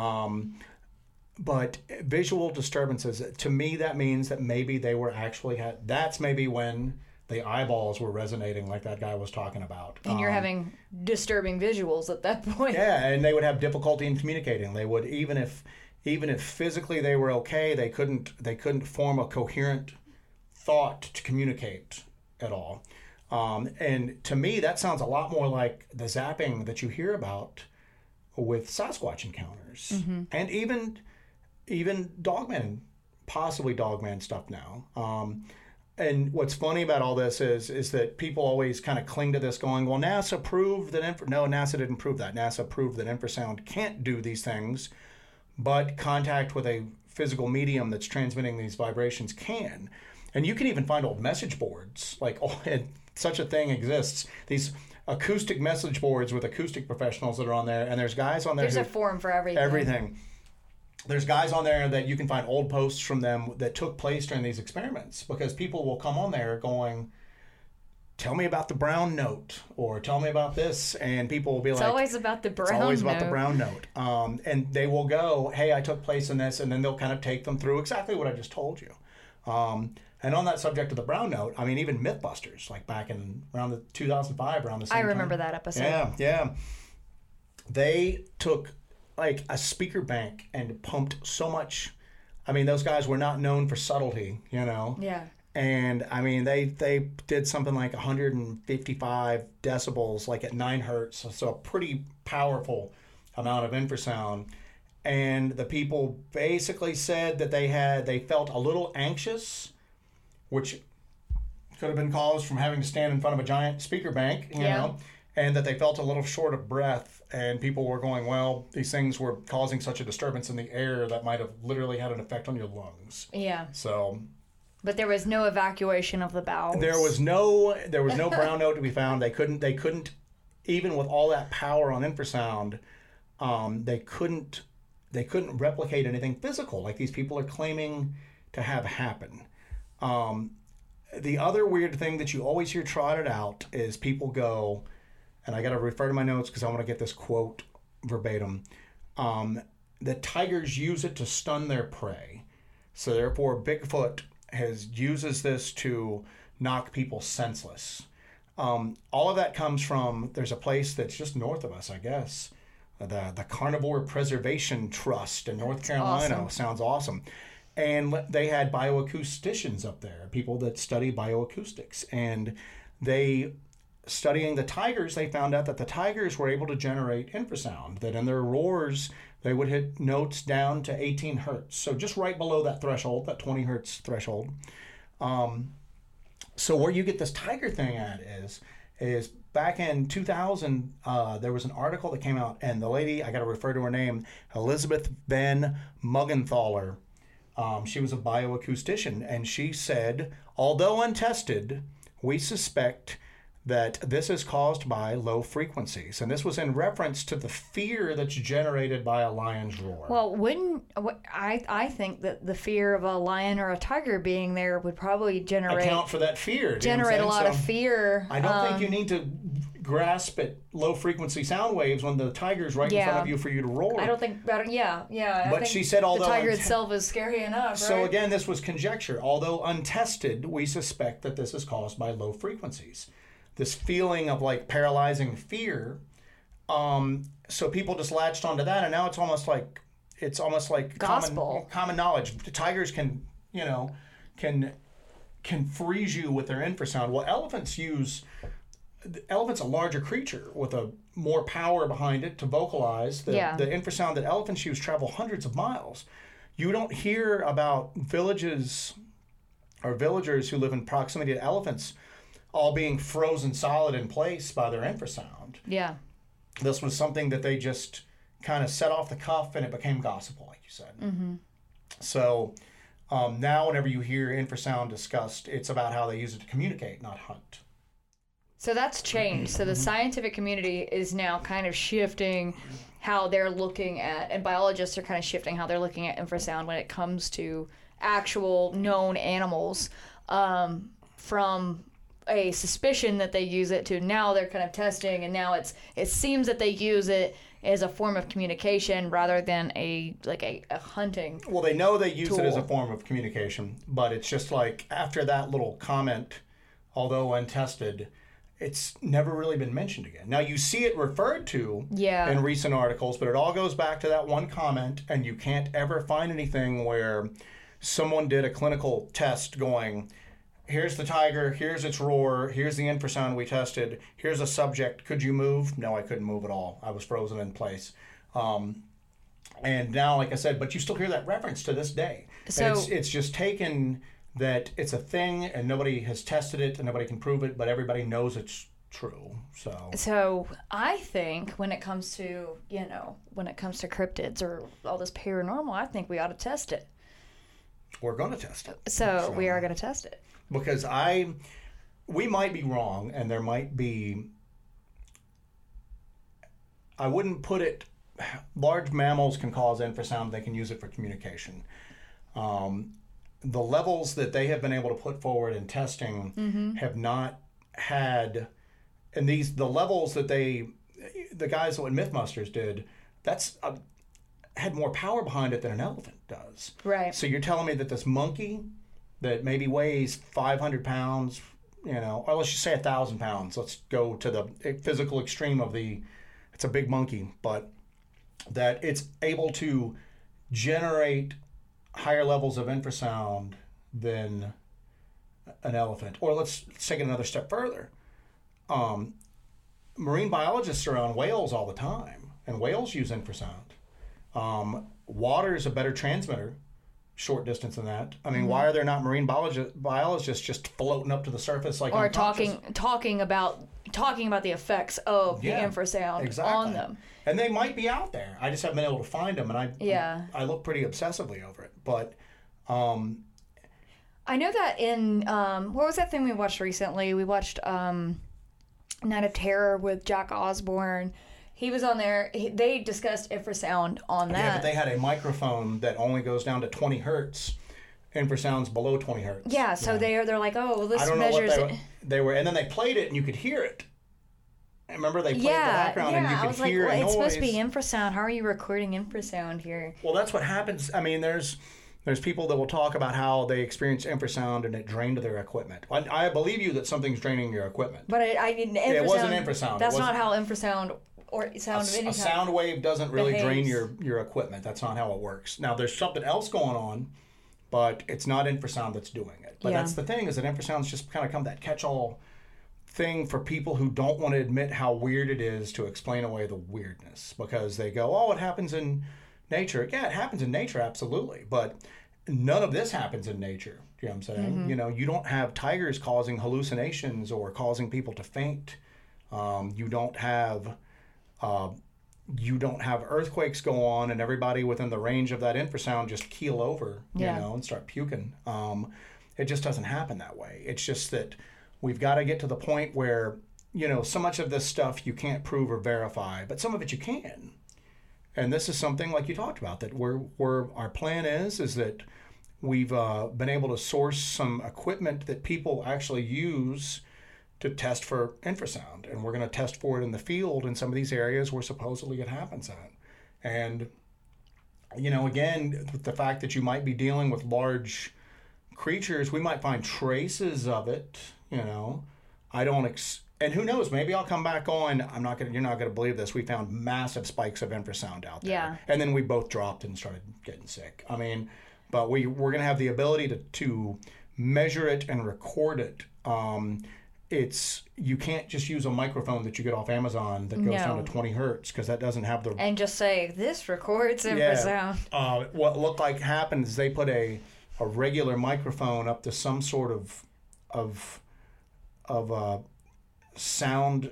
Um, but visual disturbances, to me, that means that maybe they were actually had. That's maybe when the eyeballs were resonating like that guy was talking about. And you're Um, having disturbing visuals at that point. yeah, and they would have difficulty in communicating. They would even if even if physically they were okay, they couldn't they couldn't form a coherent thought to communicate at all. Um, and to me, that sounds a lot more like the zapping that you hear about with Sasquatch encounters, and even even dogman, possibly dogman stuff now. Um, and what's funny about all this is is that people always kind of cling to this, going, "Well, NASA proved that infra-. no, NASA didn't prove that. NASA proved that infrasound can't do these things, but contact with a physical medium that's transmitting these vibrations can." And you can even find old message boards, like oh, such a thing exists. These acoustic message boards with acoustic professionals that are on there, and there's guys on there There's a forum for everything. everything. There's guys on there that you can find old posts from them that took place during these experiments because people will come on there going, "Tell me about the brown note," or "Tell me about this," and people will be like It's like, always about the brown. "It's always about the brown note." Um, and they will go, "Hey, I took place in this," and then they'll kind of take them through exactly what I just told you. Um, and on that subject of the brown note, I mean, even MythBusters, like back in around the 2005, around the same I time. remember that episode. Yeah, yeah. They took like a speaker bank and pumped so much. I mean, those guys were not known for subtlety, you know. Yeah. And I mean, they they did something like 155 decibels, like at nine hertz, so a pretty powerful amount of infrasound. And the people basically said that they had they felt a little anxious, which could have been caused from having to stand in front of a giant speaker bank, you Yeah. know, and that they felt a little short of breath. And people were going, well, these things were causing such a disturbance in the air that might have literally had an effect on your lungs. Yeah. So But there was no evacuation of the bowels. there was no there was no brown note to be found. They couldn't they couldn't even with all that power on infrasound, um, they couldn't they couldn't replicate anything physical like these people are claiming to have happen. Um, the other weird thing that you always hear trotted out is people go, and I got to refer to my notes because I want to get this quote verbatim. Um, that tigers use it to stun their prey, so therefore Bigfoot has uses this to knock people senseless. Um, all of that comes from there's a place that's just north of us, I guess, the the Carnivore Preservation Trust in North Carolina. awesome. Sounds awesome. And they had bioacousticians up there, people that study bioacoustics, and they studying the tigers, they found out that the tigers were able to generate infrasound. That in their roars, they would hit notes down to 18 hertz, so just right below that threshold, that 20 hertz threshold. Um, so where you get this tiger thing at is is back in 2000 uh, there was an article that came out and the lady i got to refer to her name elizabeth von muggenthaler um, she was a bioacoustician and she said although untested we suspect that this is caused by low frequencies and this was in reference to the fear that's generated by a lion's roar Well, wouldn't I? I think that the fear of a lion or a tiger being there would probably generate account for that fear do you know what I'm generate a lot of fear. I don't um, think you need to grasp at low frequency sound waves when the tiger's right in front of you for you to roar. I don't think. Yeah, yeah. I But think she said although the tiger unt- itself is scary enough. so right? again, this was conjecture. Although untested, we suspect that this is caused by low frequencies. This feeling of like paralyzing fear. Um, so people just latched onto that, and now it's almost like it's almost like Gospel. common common knowledge. The tigers can, you know, can can freeze you with their infrasound. Well, elephants use the elephant's a larger creature with a more power behind it to vocalize. The, Yeah. the infrasound that elephants use travel hundreds of miles. You don't hear about villages or villagers who live in proximity to elephants all being frozen solid in place by their infrasound. yeah, This was something that they just kind of set off the cuff and it became gospel, like you said. Mm-hmm. So um, now, whenever you hear infrasound discussed, it's about how they use it to communicate, not hunt. So that's changed. So the scientific community is now kind of shifting how they're looking at, and biologists are kind of shifting how they're looking at infrasound when it comes to actual known animals um, from a suspicion that they use it to now they're kind of testing and now it's it seems that they use it as a form of communication rather than a like a, a hunting Well, they know they use it as a form of communication, but it's just like after that little comment although untested, it's never really been mentioned again. Now you see it referred to Yeah. in recent articles, but it all goes back to that one comment, and you can't ever find anything where someone did a clinical test going, here's the tiger, here's its roar, here's the infrasound we tested, here's a subject, could you move? No, I couldn't move at all. I was frozen in place. Um, and now, like I said, but you still hear that reference to this day. So- it's, it's just taken that it's a thing and nobody has tested it and nobody can prove it, but everybody knows it's true. So So I think when it comes to you know when it comes to cryptids or all this paranormal, I think we ought to test it. We're going to test it. So we are going to test it. because I we might be wrong and there might be I wouldn't put it large mammals can cause infrasound they can use it for communication um, the levels that they have been able to put forward in testing have not had and these the levels that they the guys what mythbusters did that's a, had more power behind it than an elephant does Right. so you're telling me that this monkey that maybe weighs 500 pounds, you know, or let's just say a thousand pounds. Let's go to the physical extreme of the. It's a big monkey, but that it's able to generate higher levels of infrasound than an elephant. Or let's, let's take it another step further. Um, marine biologists are on whales all the time, and whales use infrasound. Um, water is a better transmitter short distance than that. I mean, why are there not marine biologi- biologists just floating up to the surface like Or talking talking about talking about the effects of Yeah, the infrasound exactly. on them. And they might be out there. I just haven't been able to find them, and I Yeah. I look pretty obsessively over it. But um, I know that in um, what was that thing we watched recently? We watched um, Night of Terror with Jack Osbourne. He was on there. He, they discussed infrasound on that. yeah, but they had a microphone that only goes down to 20 hertz. Infrasound's below 20 hertz. yeah, so they're they're like, oh, well, this I don't know what measures. they, were- they were, and then they played it, and you could hear it. And Remember, they played the yeah, background, and you could I was like, hear well, a it's supposed to be infrasound. How are you recording infrasound here? Well, that's what happens. I mean, there's there's people that will talk about how they experience infrasound and it drained their equipment. I, I believe you that something's draining your equipment. But I, I mean, infrasound. it wasn't infrasound. It That's wasn't- not how infrasound or sound any a sound wave doesn't really drain your your equipment. That's not how it works. Now there's something else going on, but it's not infrasound that's doing it. But Yeah. that's the thing is that infrasound's just kind of come that catch-all thing for people who don't want to admit how weird it is to explain away the weirdness because they go, "Oh, it happens in nature." Yeah, it happens in nature absolutely, but none of this happens in nature. You know what I'm saying? Mm-hmm. You know, you don't have tigers causing hallucinations or causing people to faint. Um, you don't have uh, you don't have earthquakes go on and everybody within the range of that infrasound just keel over, you Yeah. know, and start puking. Um, it just doesn't happen that way. It's just that we've got to get to the point where, you know, so much of this stuff you can't prove or verify, but some of it you can. And this is something like you talked about that we're, we're our plan is is that we've uh, been able to source some equipment that people actually use to test for infrasound, and we're going to test for it in the field in some of these areas where supposedly it happens at. And you know, again, with the fact that you might be dealing with large creatures, we might find traces of it. You know, I don't. Ex- and who knows? Maybe I'll come back on. I'm not gonna. You're not gonna believe this. We found massive spikes of infrasound out there. Yeah. And then we both dropped and started getting sick. I mean, but we we're gonna have the ability to to measure it and record it. Um, it's you can't just use a microphone that you get off Amazon that goes down to 20 hertz because that doesn't have the and just say this records infrasound. uh, what looked like happened is they put a, a regular microphone up to some sort of of of uh, sound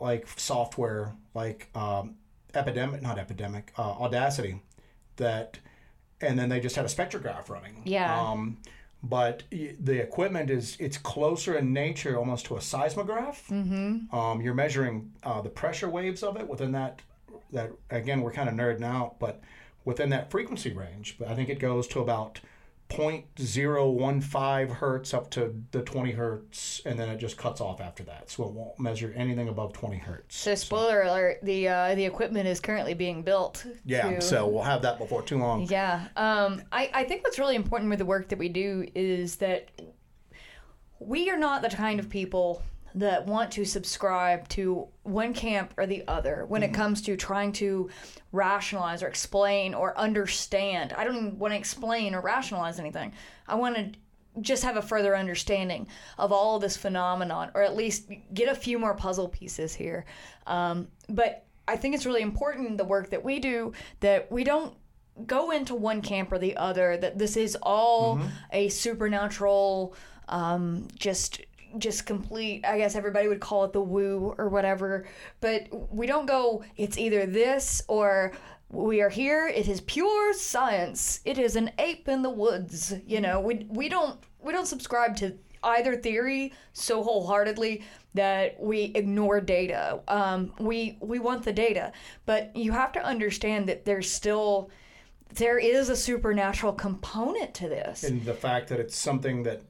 like software like um, epidemic not epidemic uh, audacity that and then they just had a spectrograph running Yeah. um, but the equipment is it's closer in nature almost to a seismograph mm-hmm. um, you're measuring uh, the pressure waves of it within that that again we're kind of nerding out but within that frequency range but i think it goes to about 0.015 hertz up to the 20 hertz and then it just cuts off after that so it won't measure anything above 20 hertz So spoiler alert: the uh, the equipment is currently being built. yeah to- so we'll have that before too long Yeah. Um, I, I think what's really important with the work that we do is that we are not the kind of people that want to subscribe to one camp or the other when it comes to trying to rationalize or explain or understand. I don't even want to explain or rationalize anything. I want to just have a further understanding of all of this phenomenon, or at least get a few more puzzle pieces here. Um, but I think it's really important the work that we do that we don't go into one camp or the other. That this is all a supernatural, um, just just complete. I guess everybody would call it the woo or whatever. But we don't go. It's either this or we are here it is pure science it is an ape in the woods you know we we don't we don't subscribe to either theory so wholeheartedly that we ignore data um, we we want the data but you have to understand that there's still there is a supernatural component to this and the fact that it's something that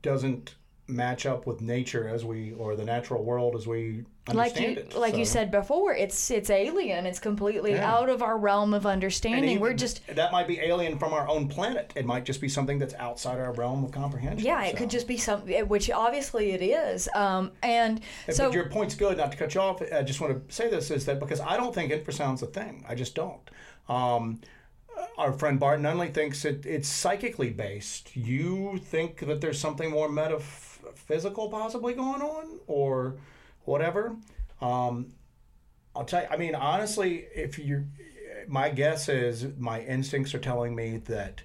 doesn't match up with nature as we or the natural world as we like understand you it. like you said before it's it's alien it's completely Yeah. out of our realm of understanding even- we're just that might be alien from our own planet. It might just be something that's outside our realm of comprehension. yeah it So- could just be something which obviously it is um, and But so your point's good. Not to cut you off, I just want to say this is that because I don't think infrasound's a thing. I just don't. Um, our friend Bart Nunley thinks it, it's psychically based. You think that there's something more metaphysical possibly going on, or whatever. Um, I'll tell you. I mean, honestly, if you, my guess is my instincts are telling me that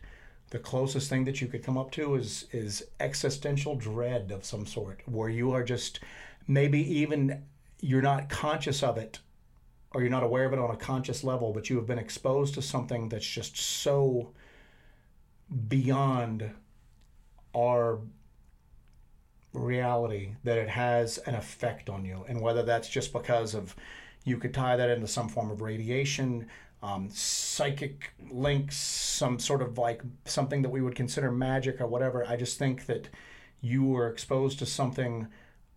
the closest thing that you could come up to is is existential dread of some sort, where you are just maybe even you're not conscious of it, or you're not aware of it on a conscious level, but you have been exposed to something that's just so beyond our reality that it has an effect on you. And whether that's just because of, you could tie that into some form of radiation, um, psychic links, some sort of like something that we would consider magic or whatever. I just think that you were exposed to something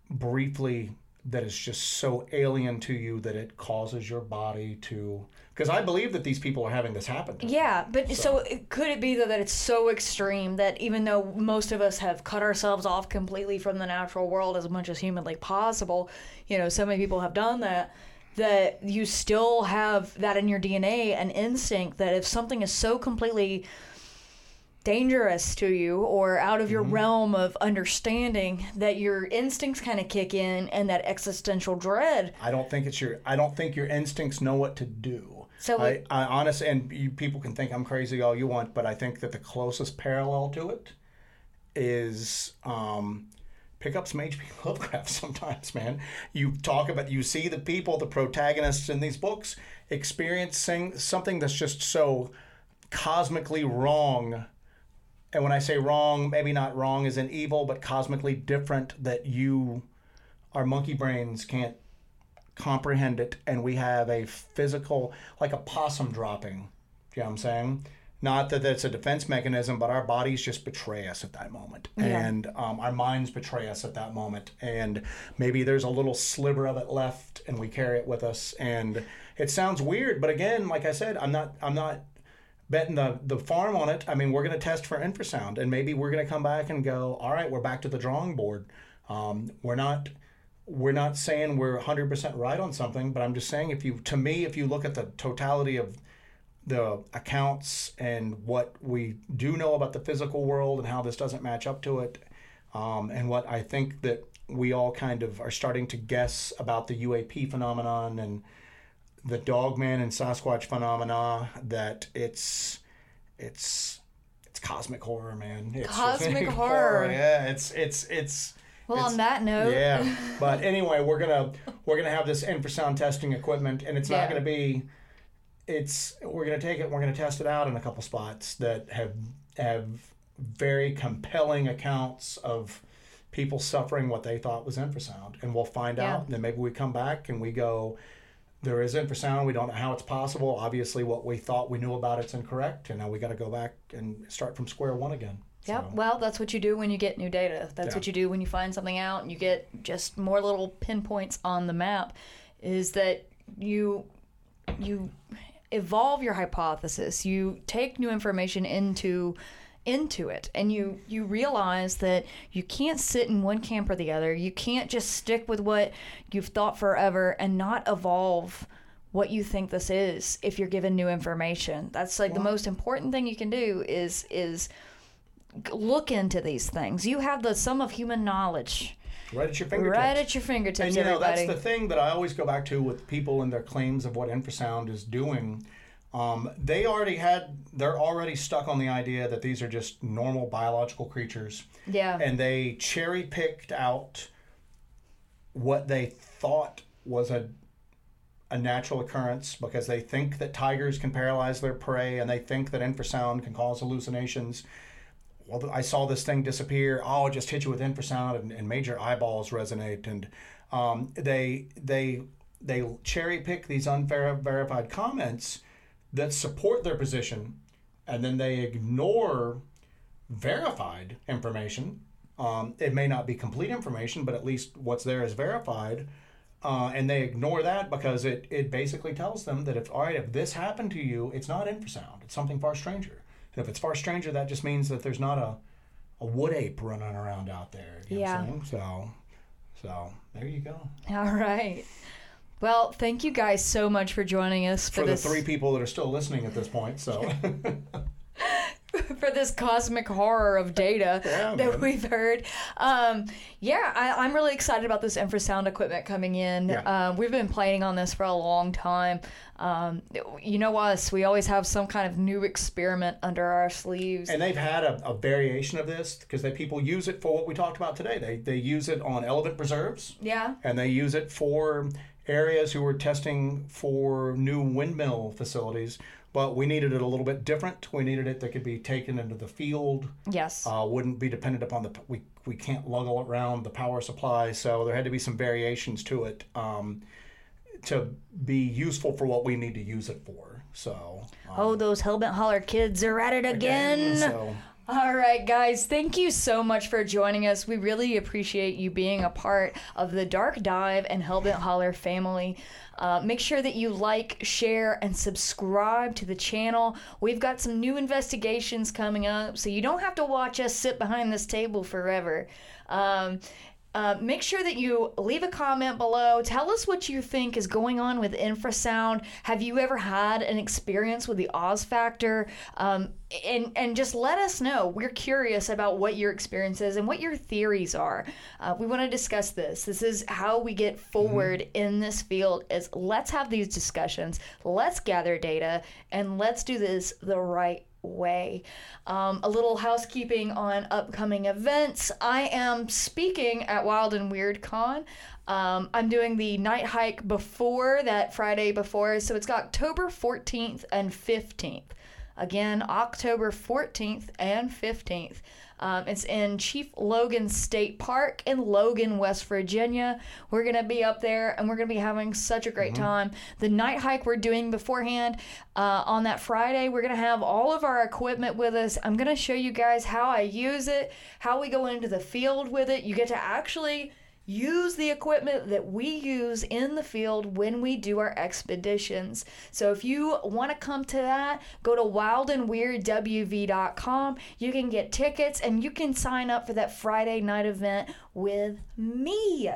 briefly that is just so alien to you that it causes your body to. Because I believe that these people are having this happen. Yeah, but so, it, could it be though that it's so extreme that even though most of us have cut ourselves off completely from the natural world as much as humanly possible, you know, so many people have done that, that you still have that in your DNA, an instinct that if something is so completely dangerous to you or out of your mm-hmm. realm of understanding that your instincts kind of kick in and that existential dread I don't think it's your. I don't think your instincts know what to do. So I, I honestly, and you, people can think I'm crazy all you want, but I think that the closest parallel to it is um, pick up some H.P. Lovecraft. Sometimes, man, you talk about, you see the people, the protagonists in these books, experiencing something that's just so cosmically wrong. And when I say wrong, maybe not wrong as in evil, but cosmically different that you, our monkey brains can't comprehend it and we have a physical like a possum dropping. You know what i'm saying? Not that that's a defense mechanism but our bodies just betray us at that moment. And um, our minds betray us at that moment. And maybe there's a little sliver of it left and we carry it with us. And it sounds weird but again like i said i'm not i'm not betting the, the farm on it. I mean, we're going to test for infrasound, and maybe we're going to come back and go, all right, we're back to the drawing board. Um, we're not we're not saying we're 100% right on something, but I'm just saying if you to me if you look at the totality of the accounts and what we do know about the physical world and how this doesn't match up to it, um, and what I think that we all kind of are starting to guess about the UAP phenomenon and the Dogman and Sasquatch phenomena, that it's it's it's cosmic horror, man. It's Cosmic horror. Yeah, it's it's it's. Well it's- on that note yeah, but anyway, we're gonna we're gonna have this infrasound testing equipment, and it's Yeah. not gonna be. It's we're gonna take it. We're gonna test it out in a couple spots that have have very compelling accounts of people suffering what they thought was infrasound, and we'll find Yeah. out. And then maybe we come back and we go. There is infrasound. We don't know how it's possible. Obviously, what we thought we knew about it's incorrect, and now we got to go back and start from square one again. Yep. So- Well, that's what you do when you get new data. That's Yeah. what you do when you find something out and you get just more little pinpoints on the map. Is that you you evolve your hypothesis. You take new information into into it and you you realize that you can't sit in one camp or the other you can't just stick with what you've thought forever and not evolve what you think this is if you're given new information that's like the most important thing you can do is is look into these things. You have the sum of human knowledge right at your fingertips. right at your fingertips and you know everybody. that's the thing that I always go back to with people and their claims of what infrasound is doing. Um, they already had they're already stuck on the idea that these are just normal biological creatures, yeah. And they cherry picked out what they thought was a a natural occurrence because they think that tigers can paralyze their prey and they think that infrasound can cause hallucinations well, I saw this thing disappear. Oh, just hit you with infrasound and, and made your eyeballs resonate. And um, they they they cherry pick these unverified comments that support their position, and then they ignore verified information. Um, it may not be complete information, but at least what's there is verified. Uh, and they ignore that because it, it basically tells them that if all right if this happened to you, it's not infrasound, it's something far stranger. If it's far stranger, that just means that there's not a, a wood ape running around out there. Yeah. What I'm saying? So, so there you go. all right well thank you guys so much for joining us for, For the this three people that are still listening at this point, so for this cosmic horror of data Yeah, that man. we've heard. Um, yeah, I, I'm really excited about this infrasound equipment coming in. Yeah. Um, we've been planning on this for a long time. Um, you know us, we always have some kind of new experiment under our sleeves. and they've had a, a variation of this because they people use it for what we talked about today. They they use it on elephant preserves. yeah. and they use it for areas who were testing for new windmill facilities. But we needed it a little bit different. We needed it that could be taken into the field, Yes. uh, wouldn't be dependent upon the we we can't luggle around the power supply. So there had to be some variations to it um, to be useful for what we need to use it for. So um, oh, those Hellbent Holler kids are at it again. So All right, guys, thank you so much for joining us. We really appreciate you being a part of the Dark Dive and Hellbent Holler family. Uh, make sure that you like, share, and subscribe to the channel. We've got some new investigations coming up, so you don't have to watch us sit behind this table forever. Um, uh, make sure that you leave a comment below. Tell us what you think is going on with infrasound. Have you ever had an experience with the Oz factor? Um, and and just let us know. We're curious about what your experience is and what your theories are. Uh, we want to discuss this. This is how we get forward in this field. Is let's have these discussions. Let's gather data and let's do this the right way. Um, a little housekeeping on upcoming events. I am speaking at Wild and Weird Con. Um, I'm doing the night hike before that Friday before, so it's October 14th and 15th. Again, October 14th and 15th. Um, it's in Chief Logan State Park in Logan, West Virginia. We're going to be up there and we're going to be having such a great time. The night hike we're doing beforehand uh, on that Friday, we're going to have all of our equipment with us. I'm going to show you guys how I use it, how we go into the field with it. You get to actually use the equipment that we use in the field when we do our expeditions. So if you want to come to that, go to wildandweirdwv.com. You can get tickets and you can sign up for that Friday night event with me.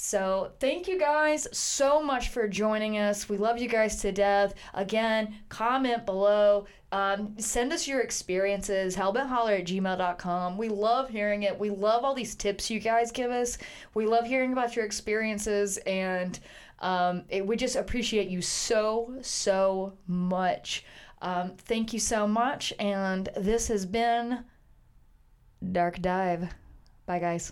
So, thank you guys so much for joining us. We love you guys to death. Again, comment below. Um, send us your experiences. Hellbentholler at gmail.com. We love hearing it. We love all these tips you guys give us. We love hearing about your experiences, and um, it, we just appreciate you so, so much. Um, thank you so much. And this has been Dark Dive. Bye, guys.